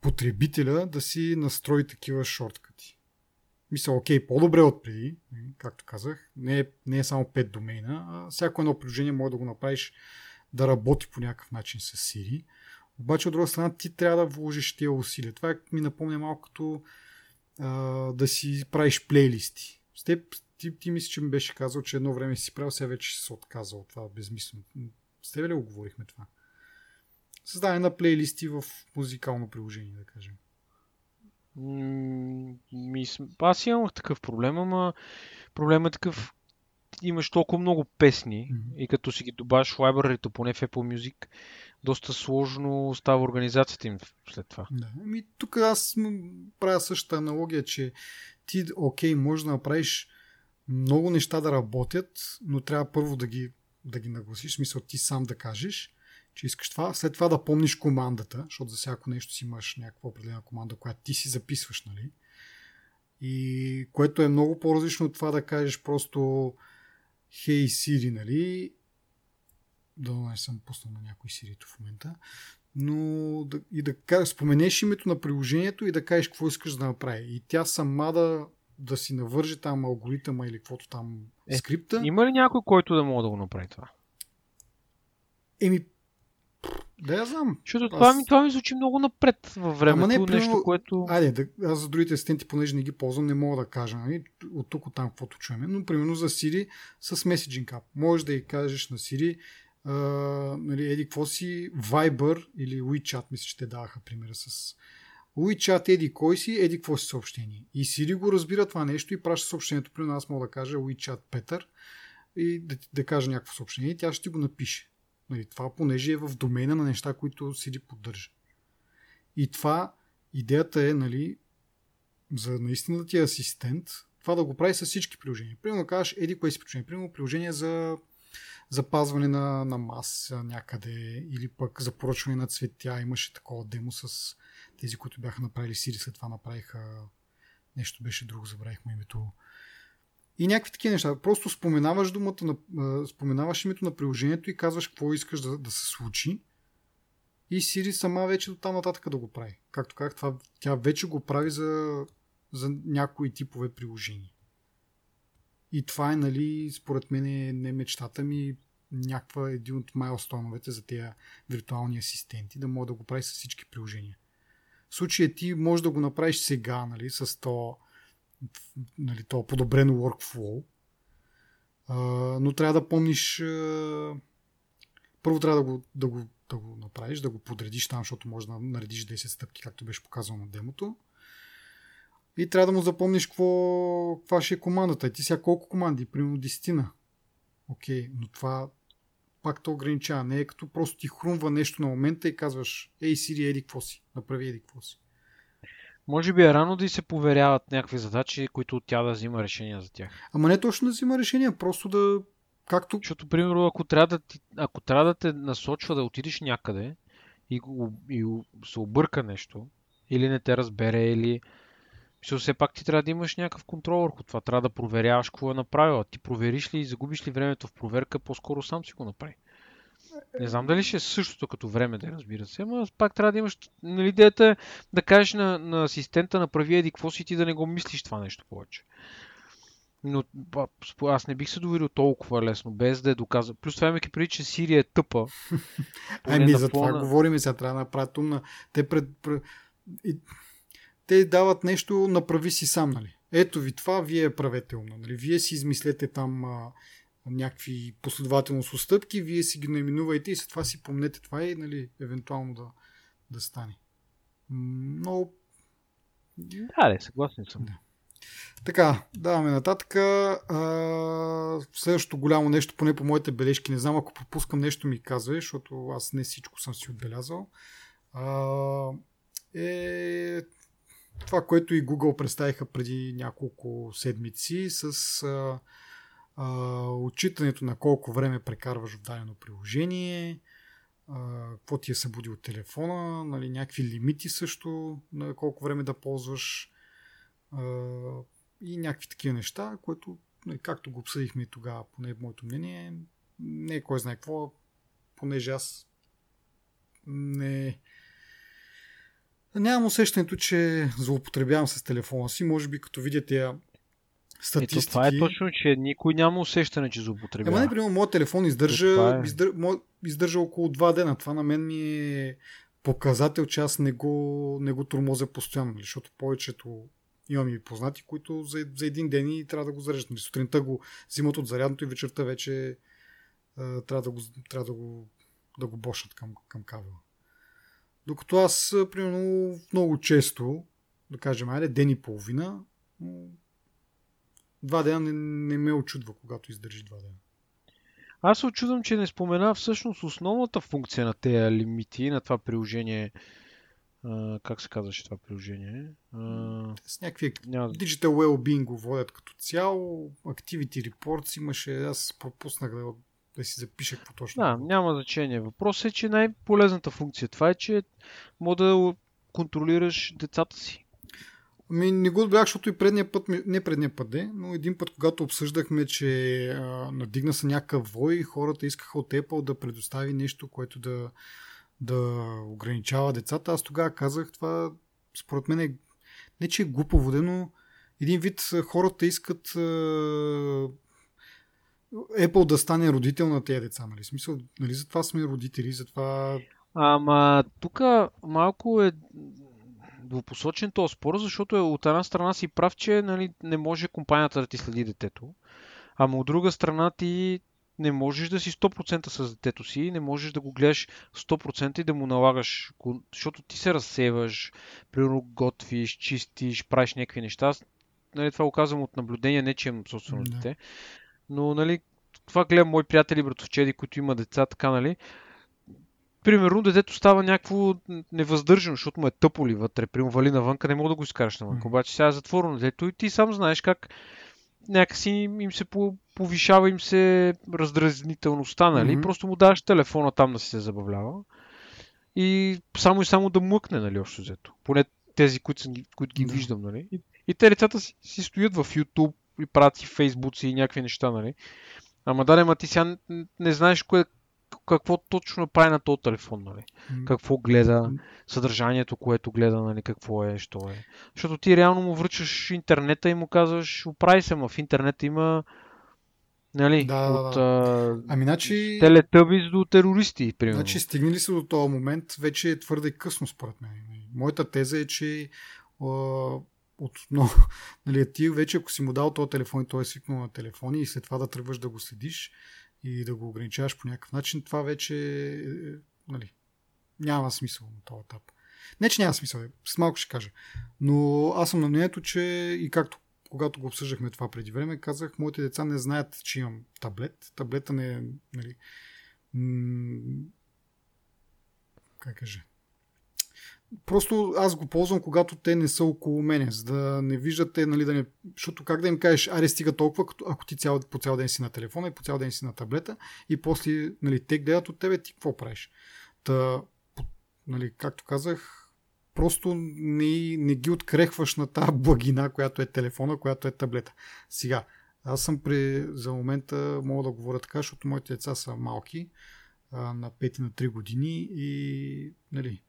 потребителя да си настрои такива шорткати. Мисля, окей, по-добре от преди, както казах. Не е, не е само 5 домейна, а всяко едно приложение може да го направиш да работи по някакъв начин с Siri. Обаче от друга страна ти трябва да вложиш тия усилия. Това ми напомня малко като а, да си правиш плейлисти. С теб, ти, ти мисля, че ми беше казал, че едно време си правил, сега вече си се отказал от това безмислено. С тебе ли го говорихме това? Създаване на плейлисти в музикално приложение, да кажем.
Ми, аз имах такъв проблем, ама проблемът е такъв, имаш толкова много песни mm-hmm. и като си ги добавиш в лайбрарито, поне в Apple Music, доста сложно става организацията им след това.
Да. Ами, тук аз правя същата аналогия, че ти, окей, можеш да направиш много неща да работят, но трябва първо да ги, да ги нагласиш, в смисъл ти сам да кажеш, че искаш това, след това да помниш командата, защото за всяко нещо си имаш някаква определена команда, която ти си записваш, нали? И което е много по-различно от това да кажеш просто Hey Siri, нали? Да не съм пуснал на някой Siri в момента. Но да, и да споменеш името на приложението и да кажеш какво искаш да направи. И тя сама да, да си навържи там алгоритъма или каквото там е, скрипта.
Има ли някой, който да мога да го направи това?
Еми, да, я знам.
Защото аз... това, ми, това ми звучи много напред във времето. Ама не, нещо, примерно... което...
Айде, да, аз за другите асистенти, понеже не ги ползвам, не мога да кажа нали, от тук, от там, каквото чуем. Но, примерно за Siri с Messaging App. Можеш да й кажеш на Siri, а, нали, еди, какво си, Viber или WeChat, мисля, че те даваха примера с WeChat, еди, кой си, еди, какво си съобщение. И Siri го разбира това нещо и праща съобщението. При нас мога да кажа WeChat Петър и да, да кажа някакво съобщение тя ще ти го напише. Нали, това понеже е в домена на неща, които Siri поддържа. И това, идеята е, нали, за наистина да ти е асистент, това да го прави с всички приложения. Примерно кажеш, еди кое си приложение. Примерно приложение за запазване на, на маса някъде или пък за поръчване на цветя. Имаше такова демо с тези, които бяха направили Siri, след това направиха нещо беше друго, забравихме името. И някакви такива неща. Просто споменаваш думата на, споменаваш името на приложението и казваш какво искаш да, да се случи. И Siri сама вече до там нататък да го прави. Както казах, това, тя вече го прави за, за някои типове приложения. И това е, нали, според мен е не мечтата ми, някаква един от майлстоновете за тези виртуални асистенти, да мога да го прави с всички приложения. В случая ти можеш да го направиш сега, нали, с то, нали, то подобрено workflow, а, но трябва да помниш а, първо трябва да го, да, го, да го направиш, да го подредиш там, защото може да наредиш 10 стъпки, както беше показано на демото. И трябва да му запомниш какво, каква ще е командата. И ти сега колко команди? Примерно десетина. Окей, но това пак то ограничава. Не е като просто ти хрумва нещо на момента и казваш, ей, Сири, еди какво си. Направи еди какво си.
Може би е рано да и се поверяват някакви задачи, които тя да взима решения за тях.
Ама не точно да взима решения, просто да... Както...
Защото, примерно, ако трябва да, ти, ако трябва да те насочва да отидеш някъде и, и, и се обърка нещо, или не те разбере, или защото все пак ти трябва да имаш някакъв контрол върху това. Трябва да проверяваш какво е направила. Ти провериш ли и загубиш ли времето в проверка, по-скоро сам си го направи. Не знам дали ще е същото като време, да разбира се, но пак трябва да имаш, нали, идеята е да кажеш на, на асистента, направи еди какво си ти да не го мислиш това нещо повече. Но аз не бих се доверил толкова лесно, без да е доказа. Плюс това имайки преди, че Сирия е тъпа.
ами за това говорим сега, трябва да направят умна. Те пред, пред те дават нещо, направи си сам, нали. Ето ви това, вие правете умно, нали. Вие си измислете там а, някакви последователност отстъпки, вие си ги наименувайте и след това си помнете това и, нали, евентуално да, да стане. Но...
Да, не, съгласен съм. Да.
Така, даваме нататък. А, следващото голямо нещо, поне по моите бележки, не знам ако пропускам нещо ми казва, защото аз не всичко съм си отбелязал. А, е това, което и Google представиха преди няколко седмици с а, отчитането на колко време прекарваш в дадено приложение, какво ти е събуди от телефона, нали, някакви лимити също на колко време да ползваш и някакви такива неща, което, нали, както го обсъдихме и тогава, поне моето мнение, не е кой знае какво, понеже аз не, Нямам усещането, че злоупотребявам с телефона си. Може би като видя тия статистики... Ето,
това е точно, че никой няма усещане, че злоупотребява.
Ема не, примерно, моят телефон издържа, е... издържа, издържа около 2 дена. Това на мен ми е показател, че аз не го, не го тормозя постоянно, нали, защото повечето имам и познати, които за, за един ден и трябва да го зареждат. Нали, сутринта го взимат от зарядното и вечерта вече а, трябва да го, трябва да го, да го бошат към, към кабела. Докато аз, примерно, много често, да кажем, айде, ден и половина, два дена не, не ме очудва, когато издържи два дена.
Аз се очудвам, че не спомена всъщност основната функция на тези лимити, на това приложение А, как се казваше това приложение? А,
С някакви
няма...
Digital Wellbeing го водят като цяло. Activity Reports имаше, аз пропуснах да, да си запиша какво точно.
Да, няма значение. Въпросът е, че най-полезната функция това е, че мога да контролираш децата си.
Ами не го отбелях, защото и предния път, не предния път, де, но един път, когато обсъждахме, че а, надигна се някакъв вой, хората искаха от Apple да предостави нещо, което да, да ограничава децата. Аз тогава казах това, според мен е не че е глупаво, но един вид хората искат а, Apple да стане родител на тези деца. Нали? Смисъл, нали, затова сме родители, затова...
Ама тук малко е двупосочен този спор, защото е, от една страна си прав, че нали, не може компанията да ти следи детето, ама от друга страна ти не можеш да си 100% с детето си, не можеш да го гледаш 100% и да му налагаш, защото ти се разсеваш, примерно готвиш, чистиш, правиш някакви неща. Нали, това го казвам от наблюдение, не че имам собствено дете. Но, нали, това гледам мои приятели, братовчеди, които имат деца, така, нали, примерно, детето става някакво невъздържано, защото му е тъпо ли вътре, примерно вали навънка, не мога да го изкараш навън. Mm. Обаче сега е затворено детето и ти сам знаеш как някакси им се повишава им се раздразнителността, нали? Mm-hmm. Просто му даваш телефона там да си се забавлява и само и само да мъкне, нали, общо взето. Поне тези, които, са, които ги да. виждам, нали? И, и те децата си, си стоят в YouTube и правят си Facebook и някакви неща, нали? Ама да, ма ти сега не знаеш кое, какво точно прави на този телефон, нали? Какво гледа, съдържанието, което гледа, нали? Какво е, що е. Защото ти реално му връчаш интернета и му казваш, оправи се, ма в интернета има Нали?
Да,
от
да, да. Ами, значи...
телетъбис до терористи, примерно.
Значи, стигнали се до този момент, вече е твърде късно, според мен. Моята теза е, че от много, нали, ти вече, ако си му дал този телефон и той е свикнал на телефони и след това да тръгваш да го следиш, и да го ограничаваш по някакъв начин, това вече е, нали, няма смисъл на този етап. Не, че няма смисъл, с малко ще кажа. Но аз съм на мнението, че и както когато го обсъждахме това преди време, казах, моите деца не знаят, че имам таблет. Таблета не е, нали, м- как кажа, Просто аз го ползвам, когато те не са около мене, за да не виждате, нали, да не... Защото как да им кажеш, аре стига толкова, ако ти цял, по цял ден си на телефона и по цял ден си на таблета и после нали, те гледат от тебе, ти какво правиш? Та, нали, както казах, просто не, не ги открехваш на тази благина, която е телефона, която е таблета. Сега, аз съм при, за момента, мога да говоря така, защото моите деца са малки, на 5 и на 3 години и нали,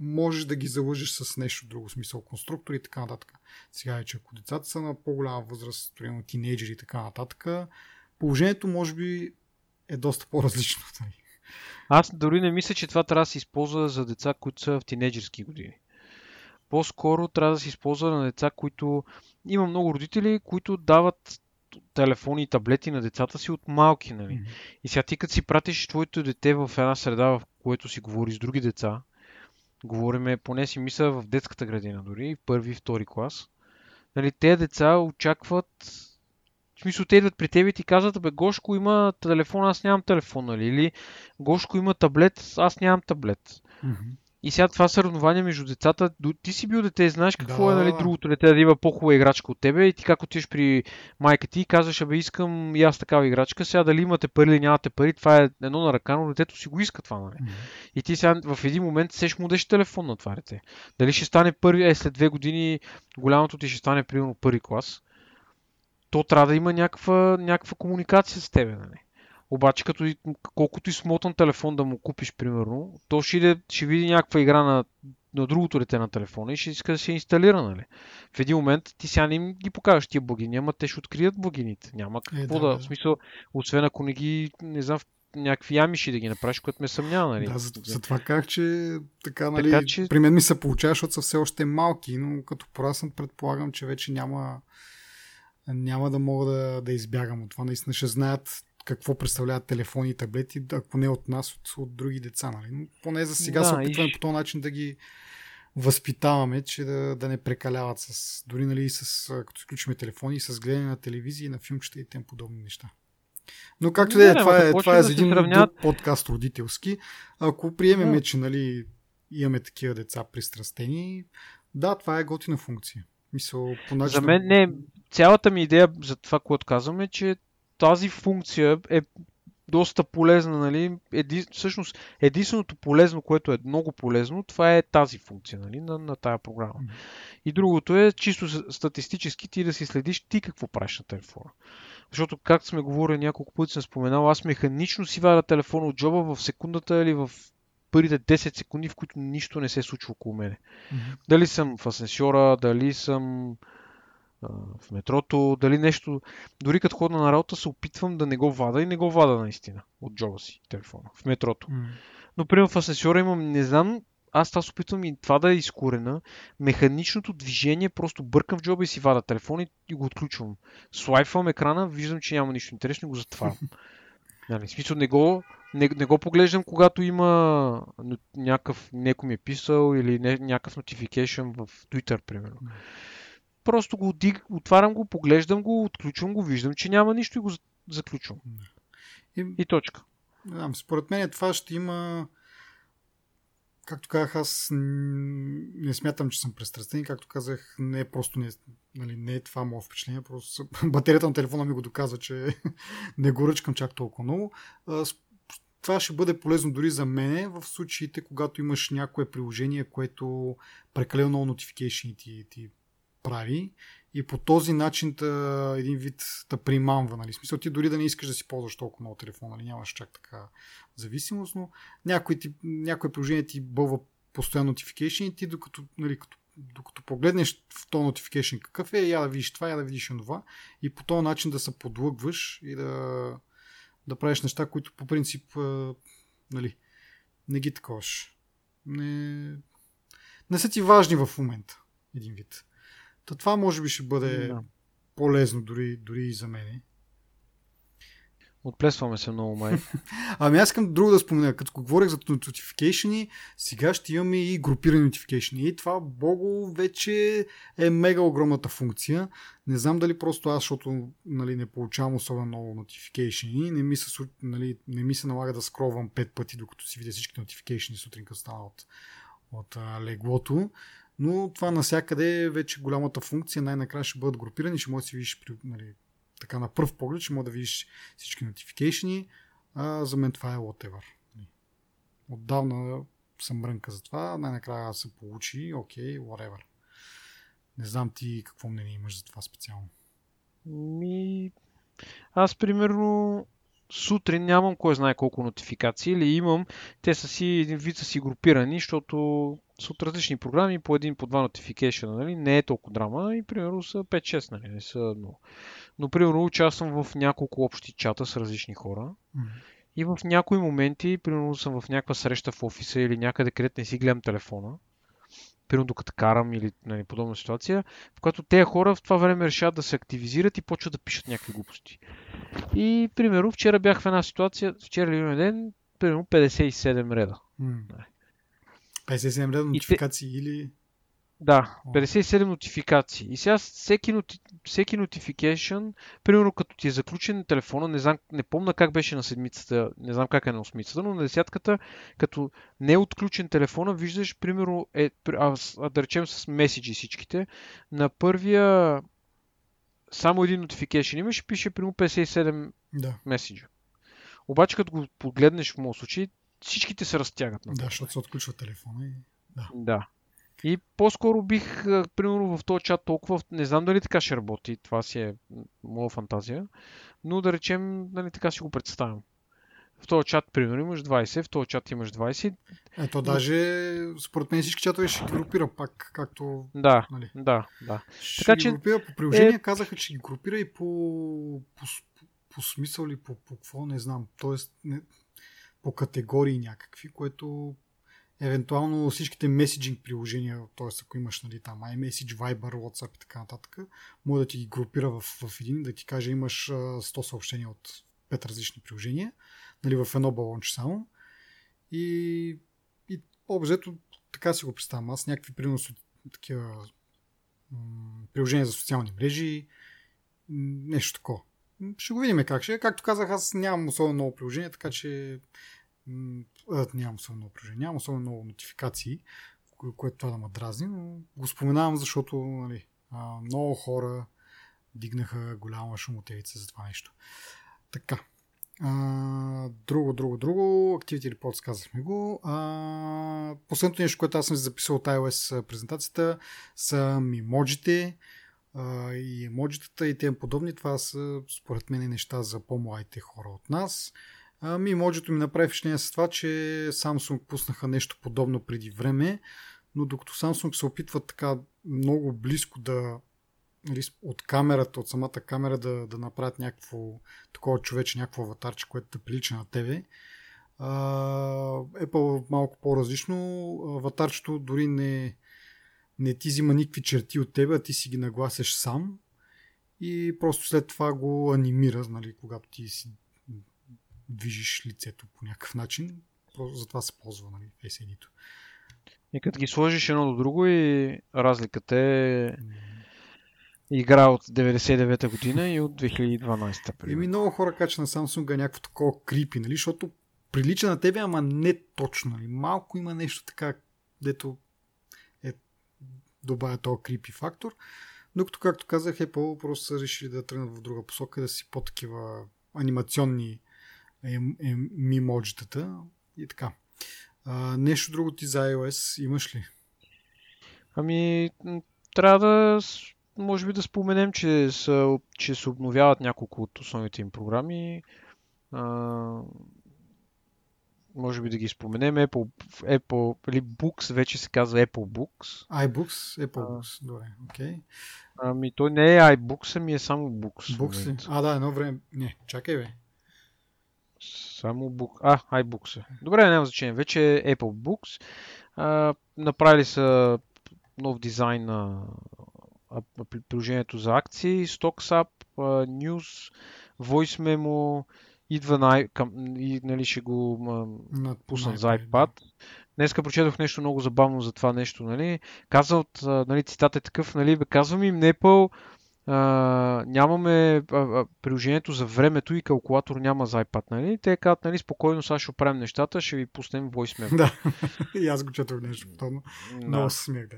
можеш да ги залъжеш с нещо друго, смисъл конструктор и така нататък. Сега е, че ако децата са на по-голяма възраст, примерно тинейджери и така нататък, положението може би е доста по-различно. Нали?
Аз дори не мисля, че това трябва да се използва за деца, които са в тинейджерски години. По-скоро трябва да се използва на деца, които... Има много родители, които дават телефони и таблети на децата си от малки, нали? Mm-hmm. И сега ти като си пратиш твоето дете в една среда, в което си говори с други деца, Говориме, поне си мисля, в детската градина дори, първи, втори клас. Нали, те деца очакват в смисъл, те идват при теб и ти казват, бе, Гошко има телефон, аз нямам телефон, нали? Или Гошко има таблет, аз нямам таблет. Mm-hmm. И сега това съревнование между децата, ти си бил дете, знаеш какво да. е нали, другото дете да има по-хубава играчка от тебе и ти как отиш при майка ти и казваш, абе искам и аз такава играчка, сега дали имате пари или нямате пари, това е едно на ръка, но детето си го иска това. Нали? Mm-hmm. И ти сега в един момент сеш му дадеш телефон на това дете. Дали ще стане първи, е след две години голямото ти ще стане примерно първи клас, то трябва да има някаква, някаква комуникация с тебе. Нали? Обаче, като, колкото и смотан телефон да му купиш, примерно, то ще, иде, ще види някаква игра на, на другото дете на телефона и ще иска да се инсталира, нали? В един момент ти сега не им ги покажеш тия богини, ама те ще открият богините. Няма какво е, да, да, да, в смисъл, освен ако не ги, не знам, някакви ямиши да ги направиш, което ме съмнява, нали?
Да, за, за това как, че така, нали, така, че... при мен ми се получава, защото са все още малки, но като пораснат предполагам, че вече няма няма да мога да, да избягам от това. Наистина ще знаят какво представляват телефони и таблети, ако не от нас, от, от други деца. Нали? Но поне за сега да, се опитваме и... по този начин да ги възпитаваме, че да, да не прекаляват с, дори нали, с, като изключиме телефони, с гледане на телевизии, на филмчета и тем подобни неща. Но както да е, това, е, това е за един сравнят... подкаст родителски. Ако приемеме, да. че нали, имаме такива деца пристрастени. Да, това е готина функция. Мисъл, по начин...
За мен не. Цялата ми идея за това, което казвам е, че тази функция е доста полезна, нали? Еди, всъщност, единственото полезно, което е много полезно, това е тази функция, нали? На, на тая програма. И другото е чисто статистически ти да си следиш ти какво правиш на телефона. Защото, както сме говорили няколко пъти, съм споменал, аз механично си варя телефона от джоба в секундата или в първите 10 секунди, в които нищо не се случва около мене. Mm-hmm. Дали съм в асенсьора, дали съм в метрото, дали нещо. Дори като ходя на работа се опитвам да не го вада и не го вада наистина от джоба си телефона в метрото. Mm-hmm. Но, примерно в асенсьора имам, не знам, аз това се опитвам и това да е изкорена. Механичното движение, просто бъркам в джоба и си вада телефон и, го отключвам. Слайфвам екрана, виждам, че няма нищо интересно и го затварям. Нали, в смисъл не го, не, не го поглеждам, когато има някакъв, някой ми е писал или не, някакъв notification в Twitter, примерно. Просто го диг, отварям го, поглеждам го, отключвам го, виждам, че няма нищо и го заключвам. И, и точка.
Да, според мен това ще има както казах, аз не смятам, че съм престрастен. Както казах, не е просто не, нали, не е това мое впечатление. Просто батерията на телефона ми го доказва, че не го ръчкам чак толкова много. Това ще бъде полезно дори за мене в случаите, когато имаш някое приложение, което прекалено много notification ти, ти прави и по този начин та, един вид да примамва. Нали? Смисъл ти дори да не искаш да си ползваш толкова много телефон, нали? нямаш чак така зависимост, но някой, ти, някой приложение ти бълва постоянно notification и ти докато, нали, като, докато погледнеш в този notification какъв е, я да видиш това, я да видиш това и по този начин да се подлъгваш и да, да правиш неща, които по принцип нали, не ги таковаш. Не, не са ти важни в момента, един вид. Та това може би ще бъде да. полезно дори, дори и за мене.
Отплесваме се много май.
ами аз искам друго да спомена. Като говорих за notification, сега ще имаме и групирани notification. И това, бого, вече е мега огромната функция. Не знам дали просто аз, защото нали, не получавам особено много notification, не ми се, нали, не ми се налага да скровам пет пъти, докато си видя всички notification сутрин, като стана от, от а, леглото. Но това насякъде е вече голямата функция. Най-накрая ще бъдат групирани, ще може да си видиш нали, така на пръв поглед, ще може да видиш всички notification. А за мен това е whatever. Отдавна съм мрънка за това. Най-накрая се получи. Окей, okay, whatever. Не знам ти какво мнение имаш за това специално.
Ми... Аз примерно сутрин нямам кой знае колко нотификации или имам, те са си един вид са си групирани, защото са от различни програми, по един, по два notification, нали? не е толкова драма и примерно са 5-6, нали? не са много. Но примерно участвам в няколко общи чата с различни хора mm-hmm. и в някои моменти, примерно съм в някаква среща в офиса или някъде, където не си гледам телефона, примерно докато карам или нали, подобна ситуация, в която тези хора в това време решават да се активизират и почват да пишат някакви глупости. И, примерно, вчера бях в една ситуация, вчера или ден, примерно 57 реда. Mm.
57 реда нотификации те... или...
Да, 57 нотификации. И сега всеки, ноти... всеки notification, примерно като ти е заключен на телефона, не, знам, не помна как беше на седмицата, не знам как е на осмицата, но на десятката, като не е отключен телефона, виждаш, примерно, е, а, а, да речем с меседжи всичките, на първия само един notification имаш и пише примерно 57 да. меседжа. Обаче като го погледнеш в моят случай, всичките се разтягат.
Да, защото се отключва телефона и... Да.
да. И по-скоро бих, примерно в този чат толкова, не знам дали така ще работи, това си е моя фантазия, но да речем, нали така си го представям. В този чат, примерно, имаш 20, в този чат имаш 20.
Ето, даже според мен всички чатове ще ги групира пак, както...
Да, нали. да, да.
Ще така, ги че... групира по приложение, е... казаха, че ги групира и по, по, по, по смисъл или по, по какво, не знам. Тоест, не, по категории някакви, което евентуално всичките меседжинг приложения, т.е. ако имаш нали, там iMessage, Viber, WhatsApp и така нататък, може да ти ги групира в, в един, да ти каже имаш 100 съобщения от 5 различни приложения, нали, в едно балонче само. И, и обзето така си го представям. Аз някакви приноси такива м- приложения за социални мрежи, нещо такова. Ще го видим как ще. Както казах, аз нямам особено много приложения, така че нямам особено напрежение, нямам особено много нотификации, което това да ме дразни, но го споменавам, защото нали, много хора дигнаха голяма шумотевица за това нещо. Така. А, друго, друго, друго. Activity Reports казахме го. А, последното нещо, което аз съм записал от iOS презентацията са мимоджите а, и емоджитата и тем подобни. Това са според мен неща за по-младите хора от нас. Ами, моджито ми направи впечатление с това, че Samsung пуснаха нещо подобно преди време, но докато Samsung се опитват така много близко да нали, от камерата, от самата камера да, да направят някакво такова човече, някакво аватарче, което да прилича на тебе. Uh, Apple малко по-различно. Аватарчето дори не, не ти взима никакви черти от тебе, а ти си ги нагласяш сам и просто след това го анимира, нали, когато ти си движиш лицето по някакъв начин. Затова се ползва нали, ID.
И като ги сложиш едно до друго и разликата е игра от 99-та година и от 2012-та.
Еми много хора качат на Samsung някакво такова крипи, нали? защото прилича на тебе, ама не точно. Нали? Малко има нещо така, дето е добавя този крипи фактор. Докато, както казах, Apple просто са решили да тръгнат в друга посока, да си по-такива анимационни е, е, и така. А, нещо друго ти за iOS имаш ли?
Ами, трябва да може би да споменем, че, са, че се обновяват няколко от основните им програми. А, може би да ги споменем. Apple, Apple или Books вече се казва Apple Books.
iBooks? Apple Books, добре, окей. Okay.
Ами той не е iBooks, ами е само Books.
Books А, да, едно време. Не, чакай бе.
Само Book. А, iBooks е. Добре, няма значение. Вече е Apple Books. А, направили са нов дизайн на приложението за акции, Stocks App, News, Voice Memo, идва на, към, и нали, ще го пуснат за iPad. Днеска прочетох нещо много забавно за това нещо. Нали. Казват, нали, цитат е такъв, нали, бе, казвам им Apple, а, нямаме а, а, приложението за времето и калкулатор няма за iPad, нали? Те казват, нали, спокойно сега ще оправим нещата, ще ви пуснем voice
Да, и аз го четох нещо подобно. Да. Много се смех, да.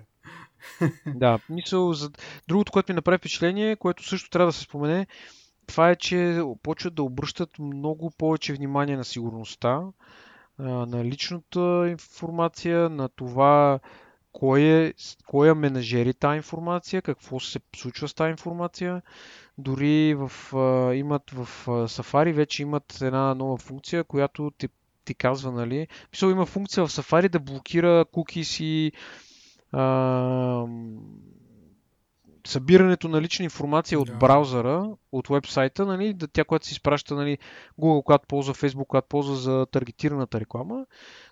да, мисъл за... Другото, което ми направи впечатление, което също трябва да се спомене, това е, че почват да обръщат много повече внимание на сигурността, на личната информация, на това кой, е, кой е менажери тази информация, какво се случва с тази информация. Дори в, имат в а, Safari вече имат една нова функция, която ти, ти казва, нали, мисъл има функция в Safari да блокира куки си, а, събирането на лична информация от да. браузъра, от вебсайта, нали, да, тя, която се изпраща нали, Google, която ползва, Facebook, която ползва за таргетираната реклама.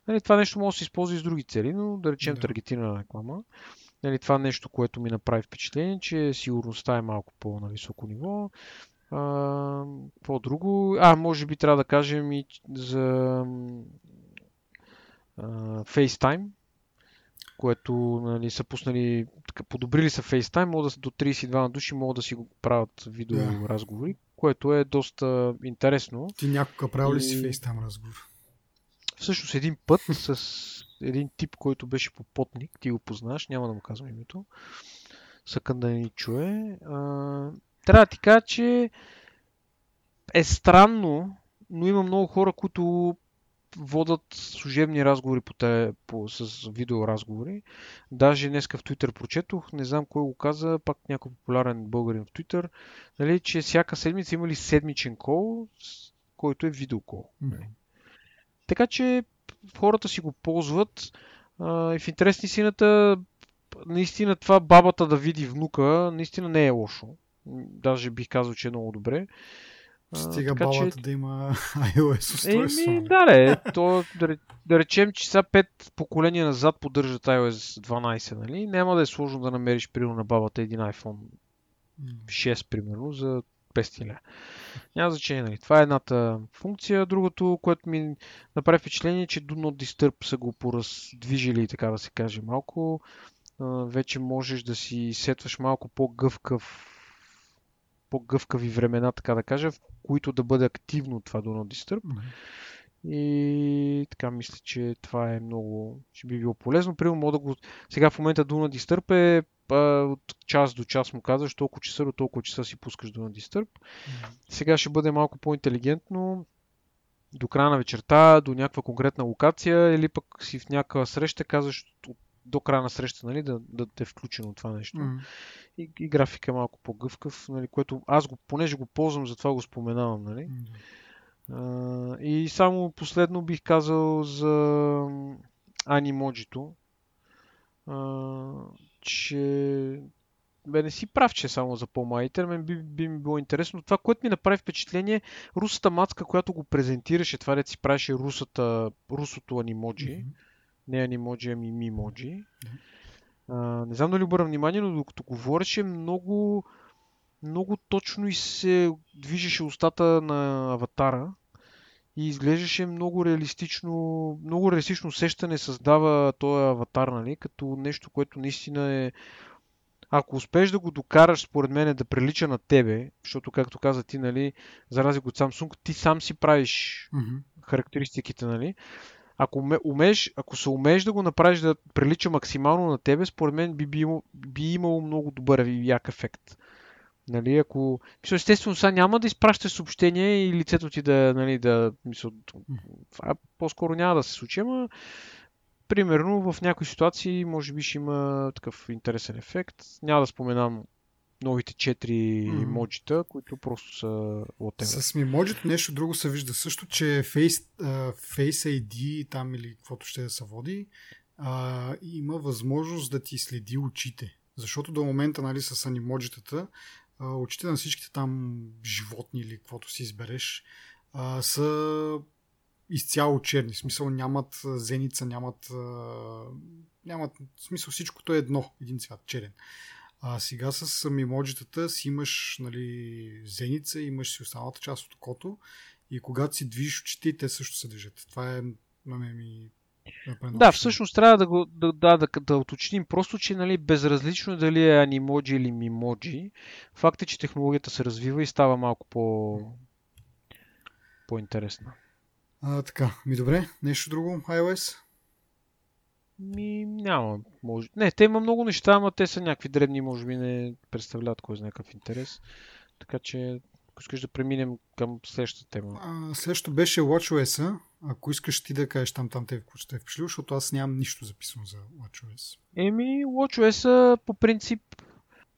Нали, това нещо може да се използва и с други цели, но да речем да. таргетирана реклама. Нали, това нещо, което ми направи впечатление, че сигурността е малко по-на високо ниво. А, по-друго. А, може би трябва да кажем и за а, FaceTime, което нали, са пуснали, така, подобрили са FaceTime, могат да, до 32 души могат да си го правят видеоразговори, да. което е доста интересно.
Ти някога правил ли си FaceTime разговор?
Всъщност един път с един тип, който беше попотник, ти го познаш, няма да му казвам името, съкън да ни чуе. А, трябва да ти кажа, че е странно, но има много хора, които водат служебни разговори по те, по, с видеоразговори. Даже днеска в Twitter прочетох, не знам кой го каза, пак някой популярен българин в Twitter, нали, че всяка седмица имали седмичен кол, който е видеокол. Mm-hmm. Така че хората си го ползват. А, и в интерес истината, наистина това бабата да види внука, наистина не е лошо. Даже бих казал, че е много добре.
Стига така, балата че... да има iOS устройство.
Еми, да, не. То, да, да речем, че са 5 поколения назад поддържат iOS 12, нали? Няма да е сложно да намериш, примерно, на бабата един iPhone 6, примерно, за 500 ля. Няма значение, нали? Това е едната функция. Другото, което ми направи впечатление, че Do Not Disturb са го пораздвижили, така да се каже, малко. вече можеш да си сетваш малко по-гъвкав по-гъвкави времена, така да кажа, в които да бъде активно това Not Disturb. Mm-hmm. И така мисля, че това е много, ще би било полезно. Примерно мога да го... Сега в момента Дуна Disturb е от час до час му казваш толкова часа до толкова часа си пускаш Дуна Disturb. Mm-hmm. Сега ще бъде малко по-интелигентно до края на вечерта, до някаква конкретна локация или пък си в някаква среща казваш до края на среща, нали, да, да те е включено това нещо. Mm. И, и графика е малко по-гъвкав, нали, което аз го, понеже го ползвам, затова го споменавам. Нали. Mm. А, и само последно бих казал за анимоджито, че бе, не си прав, че е само за по-малите. Мен би, би ми било интересно. Това, което ми направи впечатление, русата мацка, която го презентираше, това да си правеше русата, русото анимоджи, mm-hmm. Не анимоджи, ами мимоджи. Mm-hmm. не знам дали обърна внимание, но докато говореше, много, много точно и се движеше устата на аватара и изглеждаше много реалистично, много реалистично усещане създава този аватар, нали, като нещо, което наистина е ако успееш да го докараш, според мен, да прилича на тебе, защото, както каза ти, нали, за разлика от Samsung, ти сам си правиш mm-hmm. характеристиките, нали. Ако, умееш, ако се умееш да го направиш да прилича максимално на тебе, според мен би, би, имало, би имало много добър и як ефект. Нали, ако... Мисля, естествено, сега няма да изпращаш съобщение и лицето ти да, нали, да... Мисля, това по-скоро няма да се случи, ама примерно в някои ситуации може би ще има такъв интересен ефект. Няма да споменам новите 4 mm. моджита, които просто са whatever.
С мимоджито нещо друго се вижда също, че Face, uh, Face ID там или каквото ще да се води, uh, има възможност да ти следи очите. Защото до момента нали, с анимоджитата очите на всичките там животни или каквото си избереш uh, са изцяло черни. В смисъл нямат зеница, нямат, нямат в смисъл всичкото е едно, един цвят, черен. А сега с мимоджитата си имаш нали, зеница, имаш си останалата част от окото и когато си движиш очите, те също се движат. Това е на мен ми
да, всъщност трябва да, го, да, да, да, да уточним просто, че нали, безразлично дали е анимоджи или мимоджи, факт е, че технологията се развива и става малко по, по-интересна.
А, така, ми добре. Нещо друго, iOS?
Ми, няма. Може... Не, те има много неща, ама те са някакви дребни, може би не представляват кой знае някакъв интерес. Така че, ако искаш да преминем към следващата тема.
А, следващото беше WatchOS. Ако искаш ти да кажеш там, там те, какво ще е впечатлил, защото аз нямам нищо записано за WatchOS.
Еми, WatchOS по принцип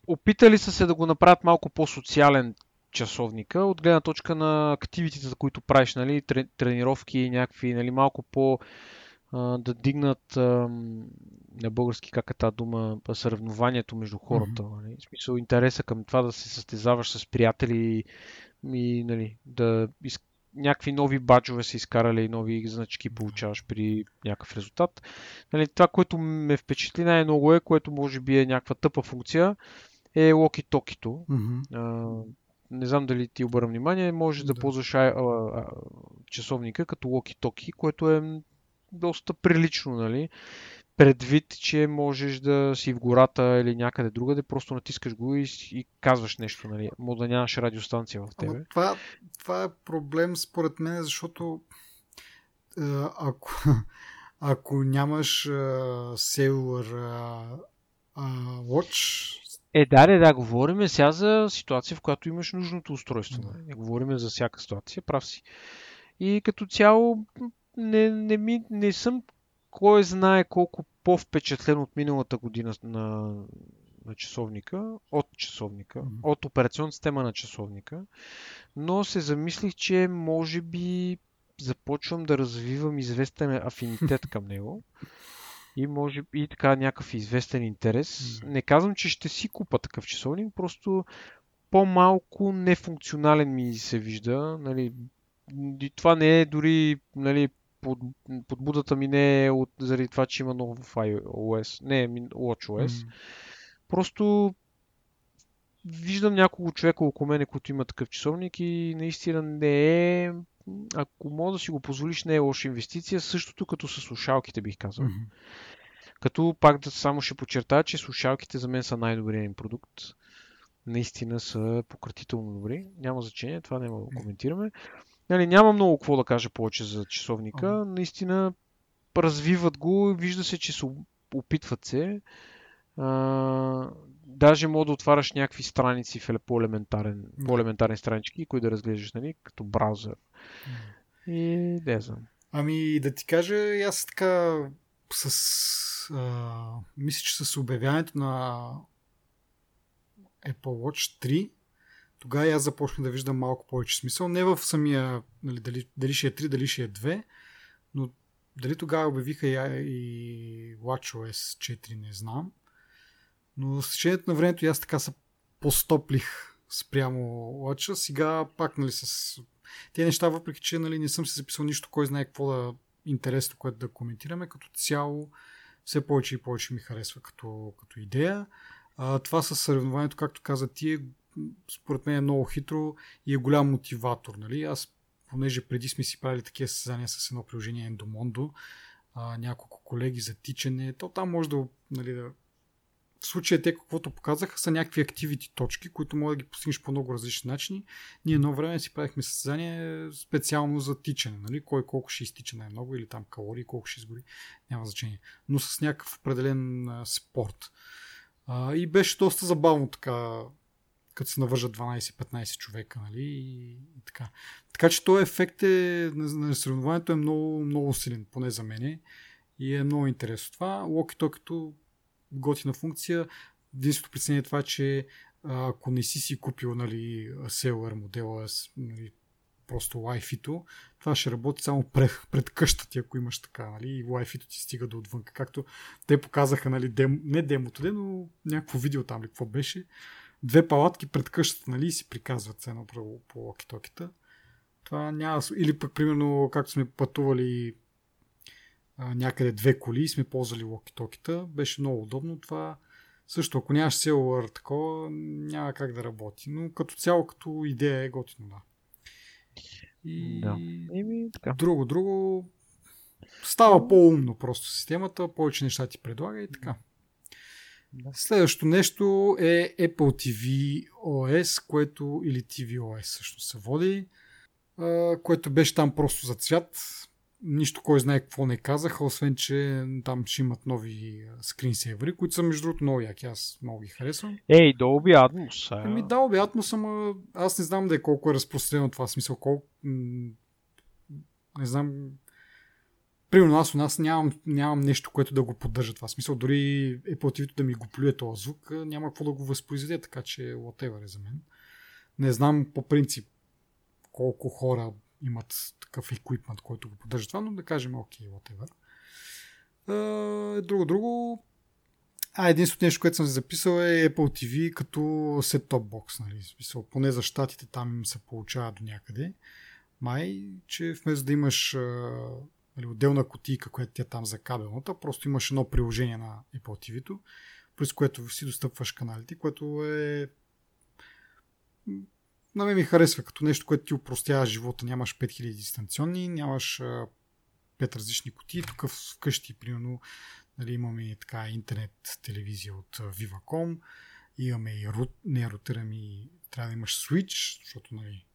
опитали са се да го направят малко по-социален часовника, от гледна точка на активитите, за които правиш, нали, тренировки, някакви, нали, малко по да дигнат на български как е тази дума, съревнованието между хората. Mm-hmm. Нали? В смисъл интереса към това да се състезаваш с приятели и нали, да из... някакви нови баджове са изкарали и нови значки получаваш при някакъв резултат. Нали, това, което ме впечатли най-много е, което може би е някаква тъпа функция, е локи-токито. Mm-hmm не знам дали ти обърна внимание, можеш да, да ползваш а, а, а, часовника като локи-токи, което е доста прилично, нали? Предвид, че можеш да си в гората или някъде другаде, просто натискаш го и, и казваш нещо, нали? Може да нямаш радиостанция в тебе.
това, това е проблем според мен, защото ако, ако нямаш Sailor uh, uh, Watch,
е, да, да, да, говорим сега за ситуация, в която имаш нужното устройство. Да. Не говорим за всяка ситуация, прав си. И като цяло не, не, ми, не съм кой знае колко по-впечатлен от миналата година на, на часовника, от часовника, mm-hmm. от операционната система на часовника, но се замислих, че може би започвам да развивам известен афинитет към него и може и така някакъв известен интерес. Mm. Не казвам, че ще си купа такъв часовник, просто по-малко нефункционален ми се вижда. Нали, и това не е дори нали, под, подбудата ми не е от, заради това, че има ново в iOS, не, WatchOS. Mm. Просто виждам няколко човека около мене, които имат такъв часовник и наистина не е ако мога да си го позволиш, не е лоша инвестиция. Същото като с слушалките, бих казал. Mm-hmm. Като пак да само ще подчертая, че слушалките за мен са най-добрият им продукт. Наистина са пократително добри. Няма значение, това няма да го коментираме. Нали, няма много какво да кажа повече за часовника. Uh-huh. Наистина развиват го, вижда се, че се опитват се. А, даже мога да отваряш някакви страници в по-елементарен, по-елементарни странички, които да разглеждаш, нали, като браузър. И не знам.
Ами да ти кажа, аз така с... А, мисля, че с обявяването на Apple Watch 3 тогава аз започнах да виждам малко повече смисъл. Не в самия, нали, дали, дали ще е 3, дали ще е 2, но дали тогава обявиха и, и WatchOS 4, не знам. Но с течението на времето аз така се постоплих спрямо Watch. Сега пак нали, с тези неща, въпреки че нали, не съм си записал нищо, кой знае какво да интересно, което да коментираме, като цяло все повече и повече ми харесва като, като идея. А, това с съревнованието, както каза ти, е според мен е много хитро и е голям мотиватор. Нали? Аз, понеже преди сме си правили такива състезания с едно приложение Endomondo, а, няколко колеги за тичане, то там може да, нали, да в случая те каквото показаха са някакви активити точки, които може да ги постигнеш по много различни начини. Ние едно време си правихме състезание специално за тичане, нали? кой колко ще изтича най-много или там калории, колко ще изгори, няма значение. Но с някакъв определен а, спорт. А, и беше доста забавно така като се навържат 12-15 човека, нали? И, и така. Така че този ефект е, на, съревнованието е много, много силен, поне за мене. И е много интересно това. Локи то като готина функция. Единственото притеснение е това, че ако не си си купил нали, Sailor модела, нали, просто Wi-Fi-то, това ще работи само пред, пред къщата ти, ако имаш така, нали, и Wi-Fi-то ти стига до отвън. Както те показаха, нали, дем, не демото, но някакво видео там ли, какво беше две палатки пред къщата, нали, и си приказват едно по, по локитоките. Това няма... Или пък, примерно, както сме пътували а, някъде две коли и сме ползвали локитоките, беше много удобно. Това също, ако нямаш Cellular такова, няма как да работи. Но като цяло, като идея е готино, да.
И да. Еми, така.
друго, друго става по-умно просто системата, повече неща ти предлага и така. Да. Следващото нещо е Apple TV OS, което или TV OS също се води, което беше там просто за цвят. Нищо кой знае какво не казаха, освен че там ще имат нови скринсейвери, които са между другото много яки. Аз много ги харесвам.
Ей, Dolby Atmos.
Ами Dolby Atmos, ама аз не знам да е колко е разпространено това смисъл. Колко... Не знам Примерно аз у нас нямам, нямам нещо, което да го поддържа това. Смисъл, дори Apple TV да ми го плюе този звук, няма какво да го възпроизведе, така че whatever е за мен. Не знам по принцип колко хора имат такъв еквипмент, който го поддържа това, но да кажем окей, okay, whatever. друго, друго. А, единственото нещо, което съм си записал е Apple TV като set-top box. Нали? Смисъл, поне за щатите там им се получава до някъде. Май, че вместо да имаш нали, отделна котийка, която тя там за кабелната, просто имаш едно приложение на Apple TV, през което си достъпваш каналите, което е на мен ми харесва като нещо, което ти упростява живота. Нямаш 5000 дистанционни, нямаш 5 различни кутии. Тук вкъщи, примерно, нали, имаме така интернет телевизия от Viva.com, имаме и рут, не рутера ми, трябва да имаш switch, защото нали,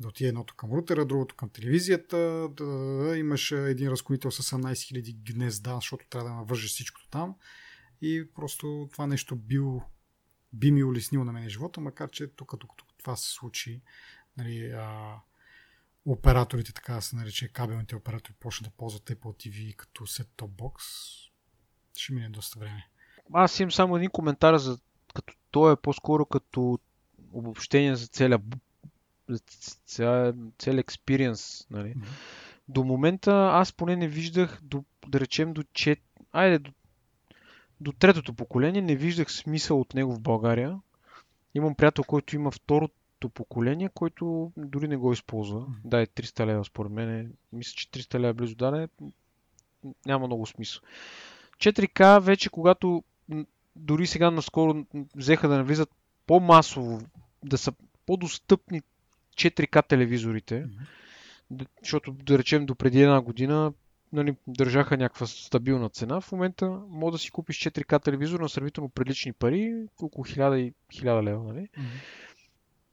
да отиде едното към рутера, другото към телевизията, да, да, да имаш един разклонител с 18 000 гнезда, защото трябва да навържеш всичкото там. И просто това нещо бил, би ми улеснило на мен живота, макар че тук, докато това се случи, нали, а, операторите, така да се нарече, кабелните оператори, почнат да ползват Apple TV като set-top box, ще мине доста време.
Аз имам само един коментар, за, като то е по-скоро като обобщение за целия цял, цял експириенс. Нали. Mm-hmm. До момента аз поне не виждах, до, да речем, до чет... Айде, до, до третото поколение не виждах смисъл от него в България. Имам приятел, който има второто поколение, който дори не го използва. Mm-hmm. Да, е 300 лева според мен. Мисля, че 300 лева близо даде. Няма много смисъл. 4К вече, когато дори сега наскоро взеха да навлизат по-масово, да са по-достъпни 4К телевизорите, mm-hmm. защото да речем до преди една година нали, държаха някаква стабилна цена. В момента мога да си купиш 4К телевизор на сравнително прилични пари, около 1000, 1000 лева. Нали? Mm-hmm.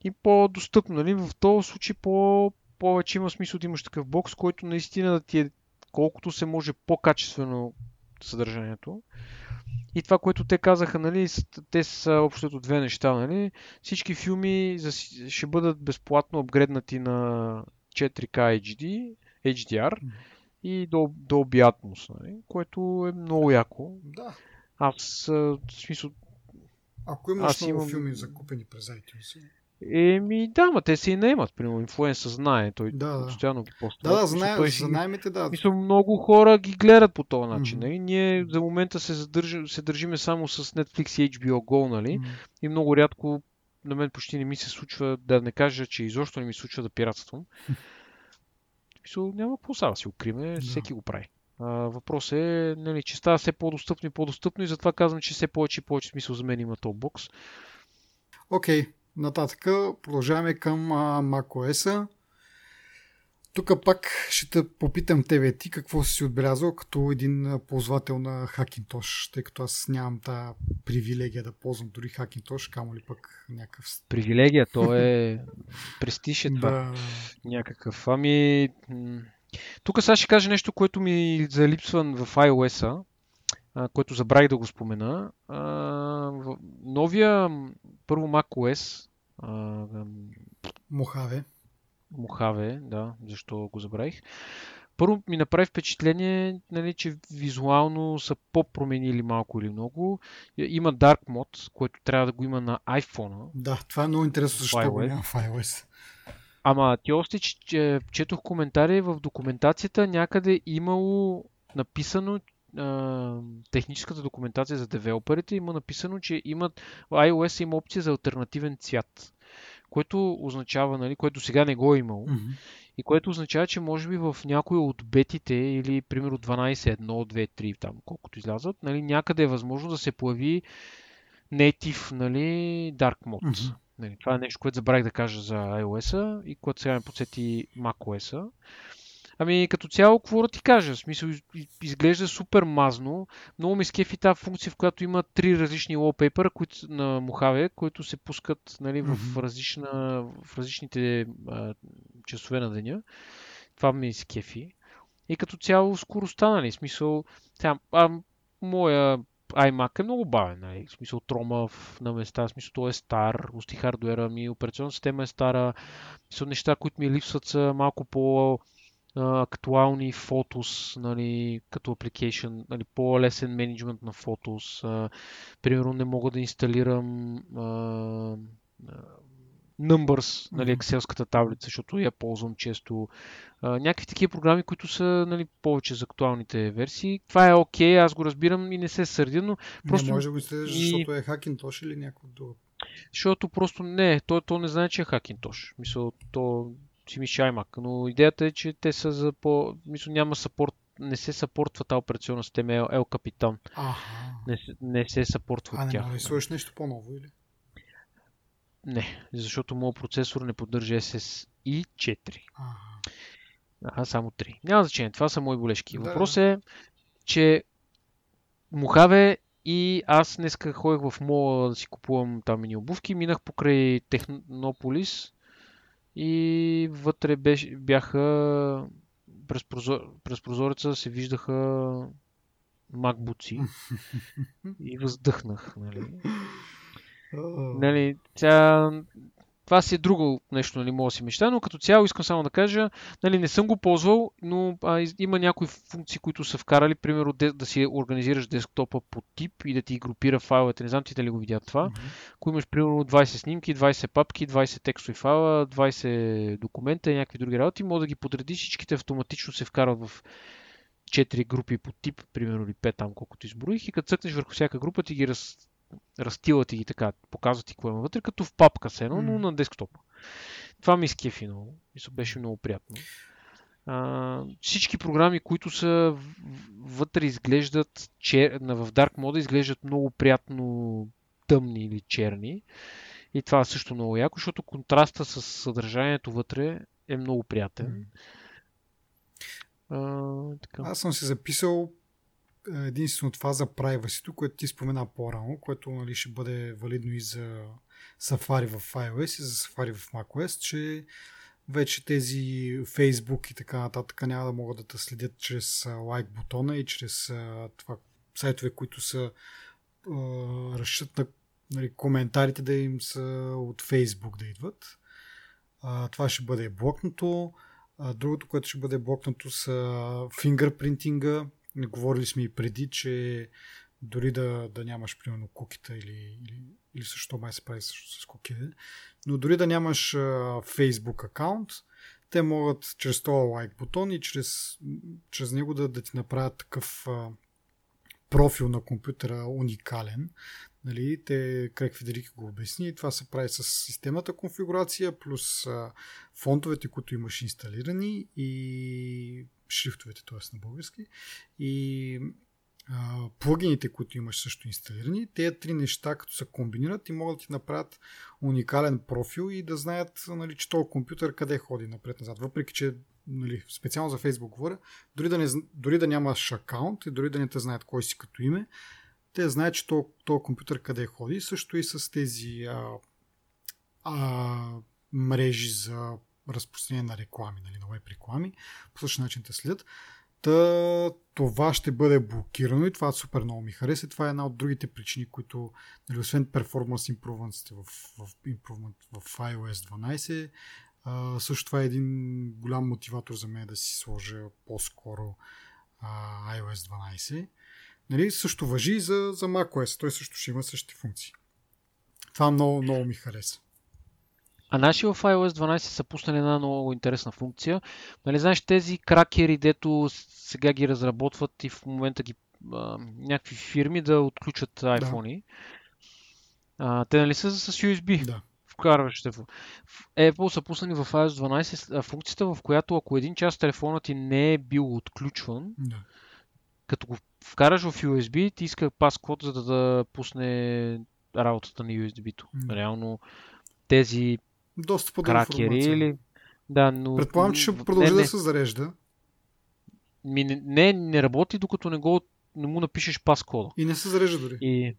И по-достъпно. Нали? В този случай по повече има смисъл да имаш такъв бокс, който наистина да ти е колкото се може по-качествено съдържанието. И това, което те казаха, нали, те са общото две неща. Нали. Всички филми ще бъдат безплатно апгреднати на 4K HD, HDR и до, Atmos, нали, което е много яко.
Да.
Аз, в смисъл...
Ако имаш много имам... филми закупени през iTunes,
Еми, да, ма те се и наемат. Примерно, инфлуенса знае, той
да, да.
постоянно ги
поства. Да, да, знае, той за наймите, да.
Мисля, много хора ги гледат по този начин. Mm-hmm. Нали? Ние за момента се, задържа, се държиме само с Netflix и HBO Go, нали? Mm-hmm. И много рядко, на мен почти не ми се случва, да не кажа, че изобщо не ми се случва да пиратствам. Мисля, няма какво сега да си укриме, да. всеки го прави. А, въпрос е, нали, че става все по-достъпно и по-достъпно и затова казвам, че все повече и повече смисъл за мен има този бокс.
Окей, okay. Нататък продължаваме към macOS. Тук пак ще те попитам тебе ти какво си отбелязал като един ползвател на Hackintosh, тъй като аз нямам тази привилегия да ползвам дори Hackintosh, камо ли пък някакъв...
Привилегия, то е престиж е това. Да. Някакъв. Ами... Тук сега ще кажа нещо, което ми залипсва в iOS-а, което забравих да го спомена. новия първо macOS
Мохаве.
Мохаве, да, защо го забравих. Първо ми направи впечатление, нали, че визуално са по-променили малко или много. Има Dark Mode, който трябва да го има на iPhone.
Да, това е много интересно, защо го няма в iOS.
Ама ти още че, четох коментари в документацията, някъде имало написано, техническата документация за девелоперите има написано, че имат, iOS има опция за альтернативен цвят, което означава, нали, което сега не го е имало. Mm-hmm. И което означава, че може би в някои от бетите или примерно 12, 1, 2, 3, там колкото излязат, нали, някъде е възможно да се появи native нали, dark mode. Mm-hmm. Нали, това е нещо, което забравих да кажа за iOS-а и което сега ме подсети macOS-а. Ами като цяло, какво да ти кажа? В смисъл, изглежда супер мазно. Много ми скефи тази функция, в която има три различни wallpaper които, на Mojave, които се пускат нали, в, различна, в различните а, часове на деня. Това ми скефи. И като цяло скоростта, нали, смисъл, тя, а, моя iMac е много бавен, нали? в смисъл трома в, на места, в смисъл той е стар, усти хардуера ми, операционна система е стара, в смисъл неща, които ми липсват са малко по актуални фотос, нали, като application, нали, по-лесен менеджмент на фотос. А, примерно не мога да инсталирам а, Numbers, нали, Excelската таблица, защото я ползвам често. А, някакви такива програми, които са нали, повече за актуалните версии. Това е окей, okay, аз го разбирам и не се сърдя, но просто...
Не може да го изследваш, и... защото е Hackintosh или някакво друго.
Защото просто не, то, то не знае, че е Hackintosh. Мисля, то мисля iMac, но идеята е, че те са за по... Мисля, няма сапорт не се съпортва тази операционна система El Capitan.
Ага.
Не, не се съпортва
а,
тях.
А не сложиш нещо по-ново или?
Не, защото моят процесор не поддържа SSI 4. Ага. Ага, само 3. Няма значение, това са мои болешки. Да. Въпрос е, че Мухаве и аз днеска ходих в мола да си купувам там мини обувки, минах покрай Технополис и вътре беше, бяха през, прозор, през прозореца се виждаха макбуци и въздъхнах. Нали. нали, тя, това си е друго нещо, нали, мога да си мечта, но като цяло искам само да кажа, нали, не съм го ползвал, но а, има някои функции, които са вкарали, примерно да, си организираш десктопа по тип и да ти групира файловете. Не знам ти дали го видят това. Mm-hmm. Ако имаш примерно 20 снимки, 20 папки, 20 текстови файла, 20 документа и някакви други работи, може да ги подредиш, всичките автоматично се вкарват в 4 групи по тип, примерно или 5 там, колкото изброих и като цъкнеш върху всяка група ти ги раз, разтилат и ги така, показват ти какво има вътре, като в папка се едно, но на десктопа. Това ми изкефи много. Мисля, беше много приятно. А, всички програми, които са вътре изглеждат чер... в Dark Mode изглеждат много приятно тъмни или черни. И това е също много яко, защото контраста с съдържанието вътре е много приятен. А, така.
Аз съм се записал единствено това за privacy което ти спомена по-рано, което нали, ще бъде валидно и за Safari в iOS и за Safari в macOS, че вече тези Facebook и така нататък няма да могат да те следят чрез лайк бутона и чрез това сайтове, които са разчитат на нали, коментарите да им са от Facebook да идват. А, това ще бъде блокнато. А, другото, което ще бъде блокнато са фингърпринтинга. Говорили сме и преди, че дори да, да нямаш, примерно, кукита или, или, или също май се прави също с куките, но дори да нямаш а, Facebook акаунт, те могат чрез този лайк бутон и чрез, чрез него да, да ти направят такъв а, профил на компютъра уникален. Нали, те, Крек Федерики го обясни. Това се прави с системата конфигурация, плюс а, фонтовете, които имаш инсталирани и шрифтовете, т.е. на български. И а, плагините, които имаш също инсталирани. Тези три неща, като се комбинират и могат да ти направят уникален профил и да знаят, нали, че този компютър къде ходи напред-назад. Въпреки, че нали, специално за Facebook говоря, дори да, не, дори да нямаш акаунт и дори да не те знаят кой си като име, те знаят, че този, компютър къде ходи. Също и с тези а, а, мрежи за разпространение на реклами, нали, на веб реклами. По същия начин те следят. Та, това ще бъде блокирано и това супер много ми хареса. Това е една от другите причини, които, нали, освен performance improvements в, в, improvement в iOS 12, а, също това е един голям мотиватор за мен да си сложа по-скоро а, iOS 12. Нали, също въжи и за, за macOS. Той също ще има същите функции. Това много, много ми хареса.
А наши в iOS 12 са пуснали една много интересна функция. Нали, знаеш, тези кракери, дето сега ги разработват и в момента ги а, някакви фирми да отключат iPhone. Да. А, те нали са с USB?
Да.
Вкарваш в... Apple са пуснали в iOS 12 функцията, в която ако един час телефонът ти не е бил отключван,
да.
като го вкараш в USB, ти иска паскод, за да, да пусне работата на USB-то.
Да.
Реално тези
Доста
кракери или... Да, но...
Предполагам, че ще продължи не, да се зарежда.
Ми, не, не работи, докато не, го, не му напишеш паскода.
И не се зарежда дори.
И,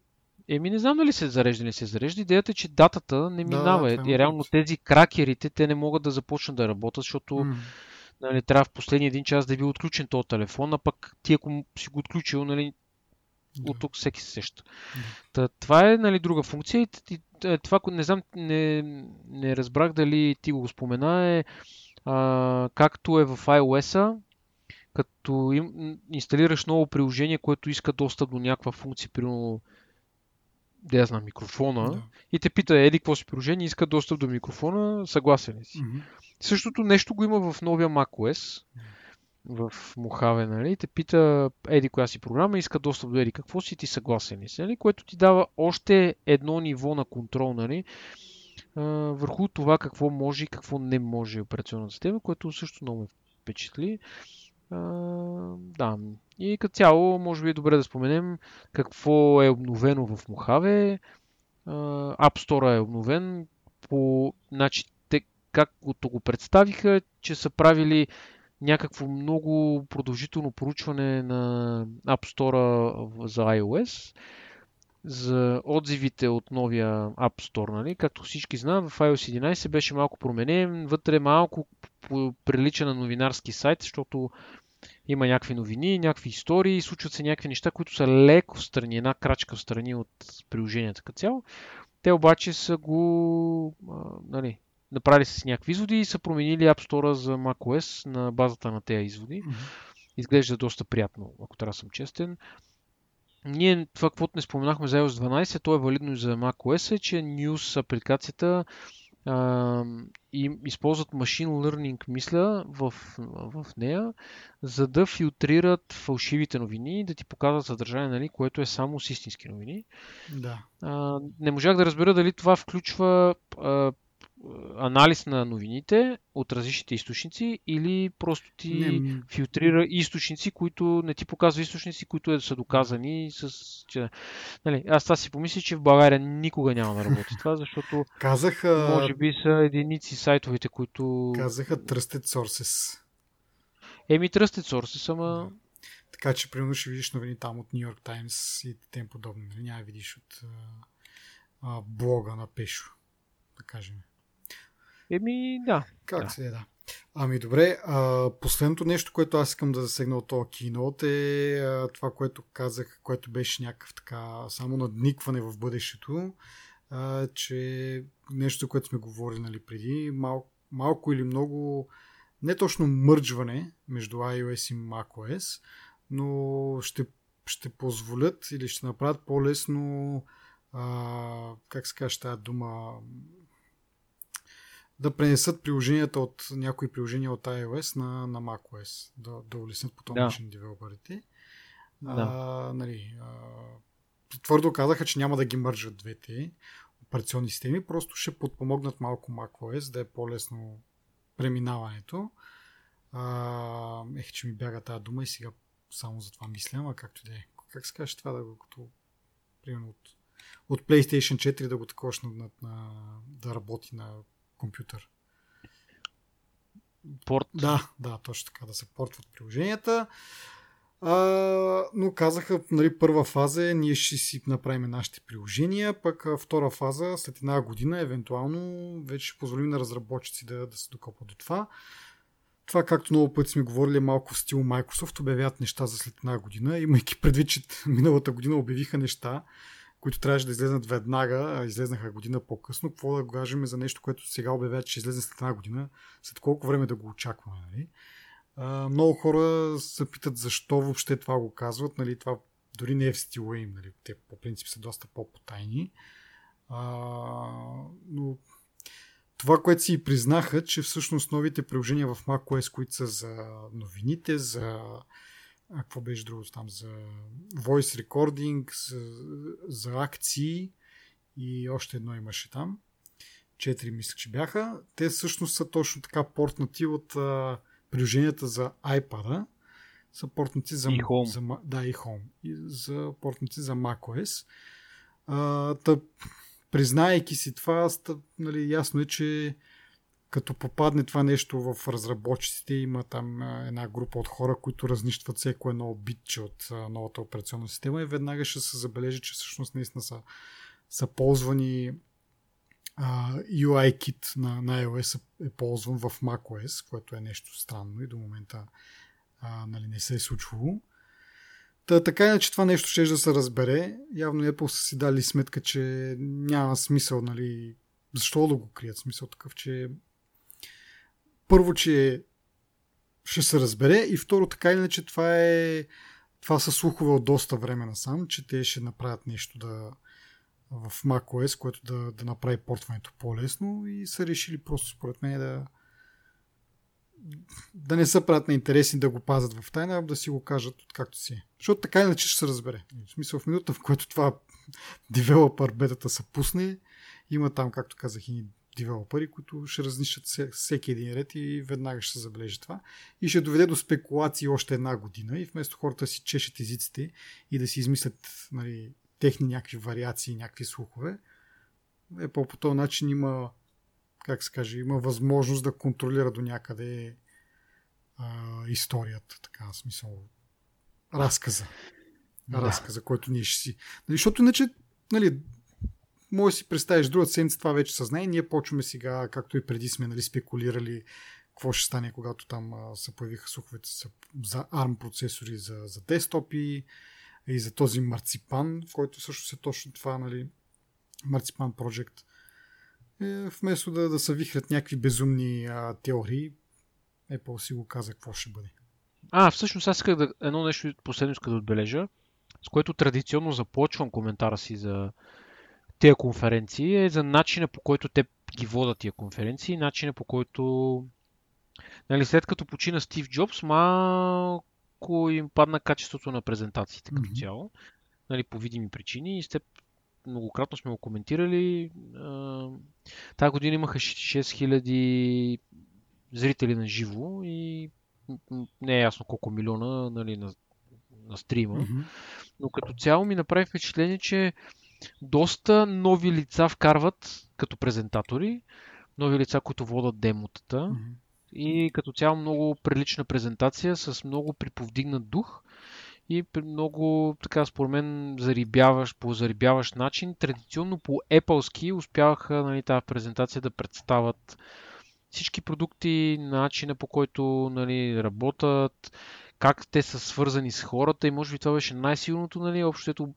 Еми не знам дали се зарежда или се зарежда. Идеята е, че датата не минава. Да, да, и реално тези кракерите, те не могат да започнат да работят, защото mm. нали, трябва в последния един час да е бил отключен този телефон, а пък ти ако си го отключил, нали, да. от тук всеки се сеща. Да. Та, това е нали, друга функция и, и това, не знам, не, не разбрах дали ти го спомена, е а, както е в iOS-а, като им, инсталираш ново приложение, което иска достъп до някаква функция, примерно да я знам, микрофона да. и те пита, еди, какво си приложение, иска достъп до микрофона, съгласен ли си? Mm-hmm. Същото нещо го има в новия macOS, в Mojave, нали? Те пита, еди, коя си програма, иска достъп до еди, какво си ти съгласен ли си, нали? Което ти дава още едно ниво на контрол, нали? върху това какво може и какво не може операционната система, което също много ме впечатли. да, и като цяло, може би е добре да споменем какво е обновено в Mojave. App Store е обновен по... Значи, те, както го представиха, че са правили някакво много продължително проучване на App Store за iOS за отзивите от новия App Store. Нали? Както всички знаят, в iOS 11 беше малко променен, вътре малко прилича на новинарски сайт, защото има някакви новини, някакви истории, случват се някакви неща, които са леко в страни, една крачка в страни от приложенията като цяло. Те обаче са го а, нали, направили с някакви изводи и са променили App Store за macOS на базата на тези изводи. Изглежда доста приятно, ако трябва да съм честен. Ние това, каквото не споменахме за iOS 12, то е валидно и за macOS, е, че News апликацията а, и използват машин learning, мисля, в, в нея, за да филтрират фалшивите новини и да ти показват съдържание, нали, което е само с истински новини.
Да.
А, не можах да разбера дали това включва а, анализ на новините от различните източници или просто ти не. филтрира източници, които не ти показва източници, които е, са доказани с... Че, нали, аз това си помисля, че в България никога няма да работи това, защото
Казаха...
може би са единици сайтовете, които...
Казаха Trusted Sources.
Еми Trusted Sources, ама...
Така че, примерно, ще видиш новини там от New York Times и тем подобни. Нали? Няма видиш от а, блога на Пешо, да кажем.
Еми, да.
Как
да.
се е, да. Ами добре, а, последното нещо, което аз искам да засегна от този кинот е а, това, което казах, което беше някакъв така само надникване в бъдещето, а, че нещо, което сме говорили нали, преди, мал, малко или много, не точно мърджване между iOS и macOS, но ще, ще позволят или ще направят по-лесно а, как се каже тази дума да пренесат приложенията от някои приложения от iOS на, на macOS, да, да улеснят по този начин да. девелоперите. Да. А, нали, а, твърдо казаха, че няма да ги мържат двете операционни системи, просто ще подпомогнат малко macOS, да е по-лесно преминаването. А, ех, че ми бяга тази дума и сега само за това мисля, а както да е. Как се каже това да го като примерно от, от PlayStation 4 да го такош на, на, на, да работи на компютър.
Порт.
Да, да, точно така, да се портват приложенията. А, но казаха, нали, първа фаза е, ние ще си направим нашите приложения, пък втора фаза, след една година, евентуално, вече ще позволим на разработчици да, да се докопат до това. Това, както много пъти сме говорили, е малко в стил Microsoft, обявяват неща за след една година, имайки предвид, че миналата година обявиха неща, които трябваше да излезнат веднага, а излезнаха година по-късно. Какво да кажем за нещо, което сега обявяват, че излезе след една година, след колко време да го очакваме. Нали? А, много хора се питат защо въобще това го казват. Нали? Това дори не е в стила им. Нали? Те по принцип са доста по-потайни. А, но това, което си признаха, че всъщност новите приложения в macOS, които са за новините, за а какво беше другото там за voice recording, за, за акции и още едно имаше там. Четири мисля, че бяха. Те всъщност са точно така портнати от а, приложенията за iPad. Са портнати за,
и home.
за да, и Home. И за портнати за macOS. А, тъп, признайки си това, нали, ясно е, че като попадне това нещо в разработчиците, има там една група от хора, които разнищват всеко едно битче от новата операционна система и веднага ще се забележи, че всъщност наистина са, са ползвани uh, UI kit на, на iOS е ползван в macOS, което е нещо странно и до момента uh, нали, не се е случвало. Та, така иначе това нещо ще да се разбере. Явно Apple са си дали сметка, че няма смисъл, нали, защо да го крият? Смисъл такъв, че първо, че ще се разбере и второ, така иначе това е това са слухове от доста време насам, че те ще направят нещо да в macOS, което да, да направи портването по-лесно и са решили просто според мен да да не са правят на интересни да го пазят в тайна, а да си го кажат както си. Защото така иначе ще се разбере. В смисъл в минута, в което това девелопър бетата се пусне, има там, както казах, и девелопери, които ще разнищат всеки един ред и веднага ще се забележи това. И ще доведе до спекулации още една година и вместо хората си чешат езиците и да си измислят нали, техни някакви вариации, някакви слухове, е по, по този начин има как се каже, има възможност да контролира до някъде а, историята, така в смисъл разказа. Да. Разказа, който ние ще си. Нали, защото иначе, нали, може си представиш другата седмица, това вече съзнание. Ние почваме сега, както и преди сме нали, спекулирали какво ще стане, когато там а, се появиха слуховете за ARM процесори за, за десктопи и за този марципан, който също е точно това, нали, Марципан Project. Е, вместо да, да се вихрят някакви безумни а, теории, Apple си го каза какво ще бъде.
А, всъщност аз исках да, едно нещо последно исках да отбележа, с което традиционно започвам коментара си за тези конференции е за начина по който те ги водят тия конференции, начина по който нали, след като почина Стив Джобс, малко им падна качеството на презентациите като mm-hmm. цяло, нали, по видими причини и сте многократно сме го коментирали. Тази година имаха 6000 зрители на живо и не е ясно колко милиона нали, на, на стрима. Mm-hmm. Но като цяло ми направи впечатление, че доста нови лица вкарват като презентатори, нови лица, които водат демотата mm-hmm. и като цяло много прилична презентация с много приповдигнат дух и много, така според мен, зарибяваш, по зарибяваш начин. Традиционно по Apple-ски успяваха нали, тази презентация да представят всички продукти, начина по който нали, работят, как те са свързани с хората и може би това беше най-силното, нали, общото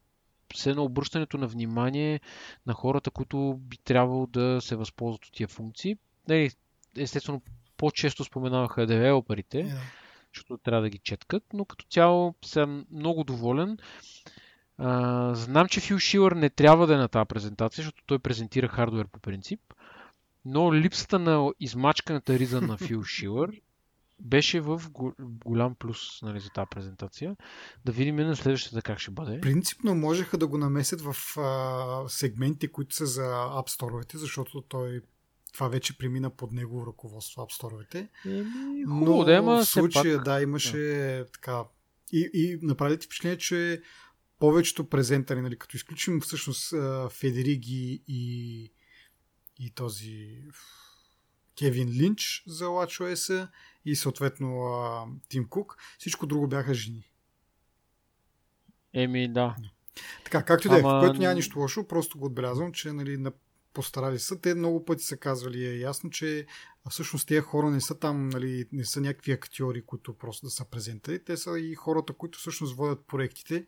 все едно обръщането на внимание на хората, които би трябвало да се възползват от тия функции. Нали, естествено, по-често споменаваха девелоперите, yeah. защото трябва да ги четкат, но като цяло съм много доволен. А, знам, че Фил Шилър не трябва да е на тази презентация, защото той презентира хардвер по принцип, но липсата на измачканата риза на Фил Шилър беше в голям плюс нали, за тази презентация. Да видим на следващата как ще бъде.
Принципно можеха да го намесят в а, сегменти, които са за App Store, защото той това вече премина под негово ръководство App Store.
Но да, ама
в случая, пак... да, имаше да. така. И, и направи ти впечатление, че повечето презентари, нали, като изключим всъщност Федериги и, и този Кевин Линч за WatchOS и съответно Тим Кук, всичко друго бяха жени.
Еми, да.
Така, както и да е, в което няма нищо лошо, просто го отбелязвам, че нали, на постарали са. Те много пъти са казвали, е ясно, че всъщност тези хора не са там, нали, не са някакви актьори, които просто да са презентари. Те са и хората, които всъщност водят проектите,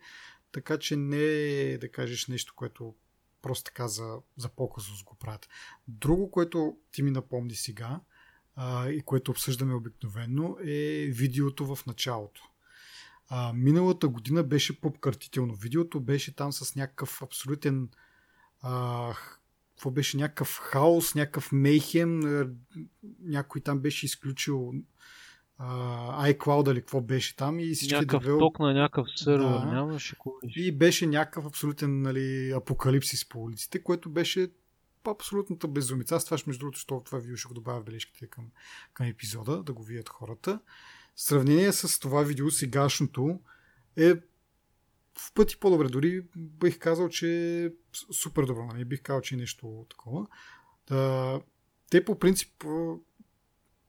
така че не е да кажеш нещо, което просто така за, за показост го правят. Друго, което ти ми напомни сега а, и което обсъждаме обикновено е видеото в началото. А, миналата година беше попкартително. Видеото беше там с някакъв абсолютен а, какво беше някакъв хаос, някакъв мейхем, някой там беше изключил uh, iCloud или какво беше там и всички
някакъв девел... ток на някакъв сервер, да. нямаше
И беше някакъв абсолютен нали, апокалипсис по улиците, което беше абсолютната безумица. Аз това ще между другото, що това видео ще го добавя в бележките към, към епизода, да го видят хората. В сравнение с това видео, сегашното е в пъти по-добре. Дори бих казал, че е супер добро. Нали? Бих казал, че е нещо такова. Да, те по принцип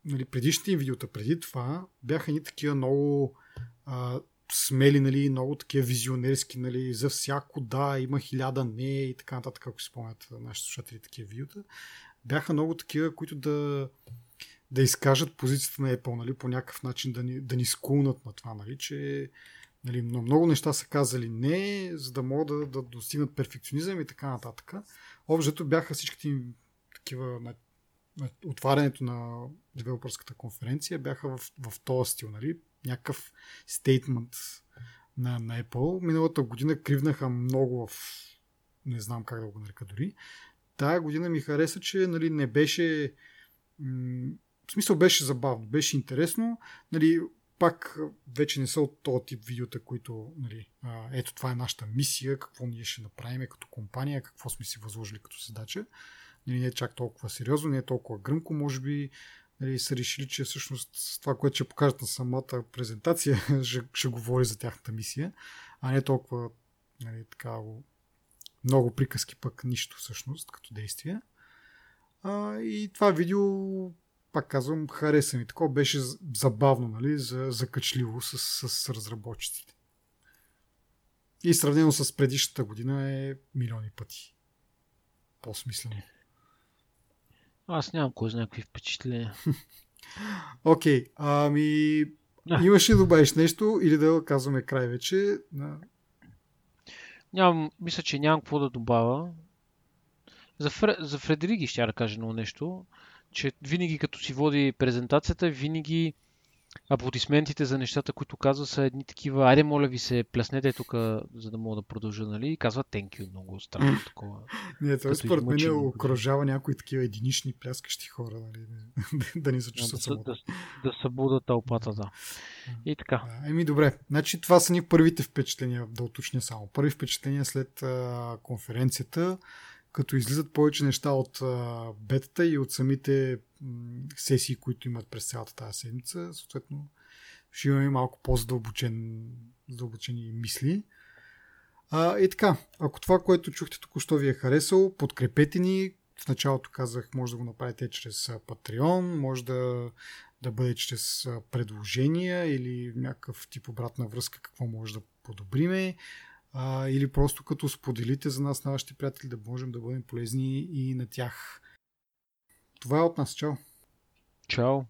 нали, предишните им видеота преди това бяха ни такива много а, смели, нали, много такива визионерски, нали, за всяко да, има хиляда не и така нататък, ако си спомнят нашите слушатели такива видеота. Бяха много такива, които да, да изкажат позицията на Apple, нали, по някакъв начин да ни, да ни скулнат на това, нали, че нали, много неща са казали не, за да могат да, да достигнат перфекционизъм и така нататък. Обжето бяха всичките им такива отварянето на девелопърската конференция бяха в, в този стил, нали? Някакъв стейтмент на, на Apple. Миналата година кривнаха много в не знам как да го нарека дори. Тая година ми хареса, че нали, не беше в смисъл беше забавно, беше интересно. Нали, пак вече не са от този тип видеота, които нали, ето това е нашата мисия, какво ние ще направим като компания, какво сме си възложили като задача нали, не е чак толкова сериозно, не е толкова гръмко, може би нали, са решили, че всъщност това, което ще покажат на самата презентация, ще, ще говори за тяхната мисия, а не толкова нали, така, много приказки, пък нищо всъщност като действие. А, и това видео, пак казвам, хареса ми. Такова беше забавно, нали, за, закачливо с, с разработчиците. И сравнено с предишната година е милиони пъти по-смислено.
Аз нямам кой знае какви впечатления.
Окей, okay, ами а. имаш ли да добавиш нещо или да казваме край вече? На...
Нямам, мисля, че нямам какво да добавя. За, Фре, за Фредерики ще да кажа едно нещо, че винаги като си води презентацията, винаги аплодисментите за нещата, които казва, са едни такива, айде моля ви се, плеснете тук, за да мога да продължа, нали? И казва thank you, много странно такова.
Не, това според мен окружава някои такива единични пляскащи хора, нали? да ни се чувстват
да, да, да, да събудат тълпата, да. И така.
еми добре, значи това са ни първите впечатления, да уточня само. Първи впечатления след а, конференцията като излизат повече неща от а, бетата и от самите сесии, които имат през цялата тази седмица. Съответно, ще имаме малко по-задълбочен, задълбочени мисли. А, и така, ако това, което чухте току-що ви е харесало, подкрепете ни. В началото казах, може да го направите чрез Patreon, може да, да бъде чрез предложения или някакъв тип обратна връзка, какво може да подобриме а, или просто като споделите за нас, на вашите приятели, да можем да бъдем полезни и на тях. Това е от нас. Чао!
Чао!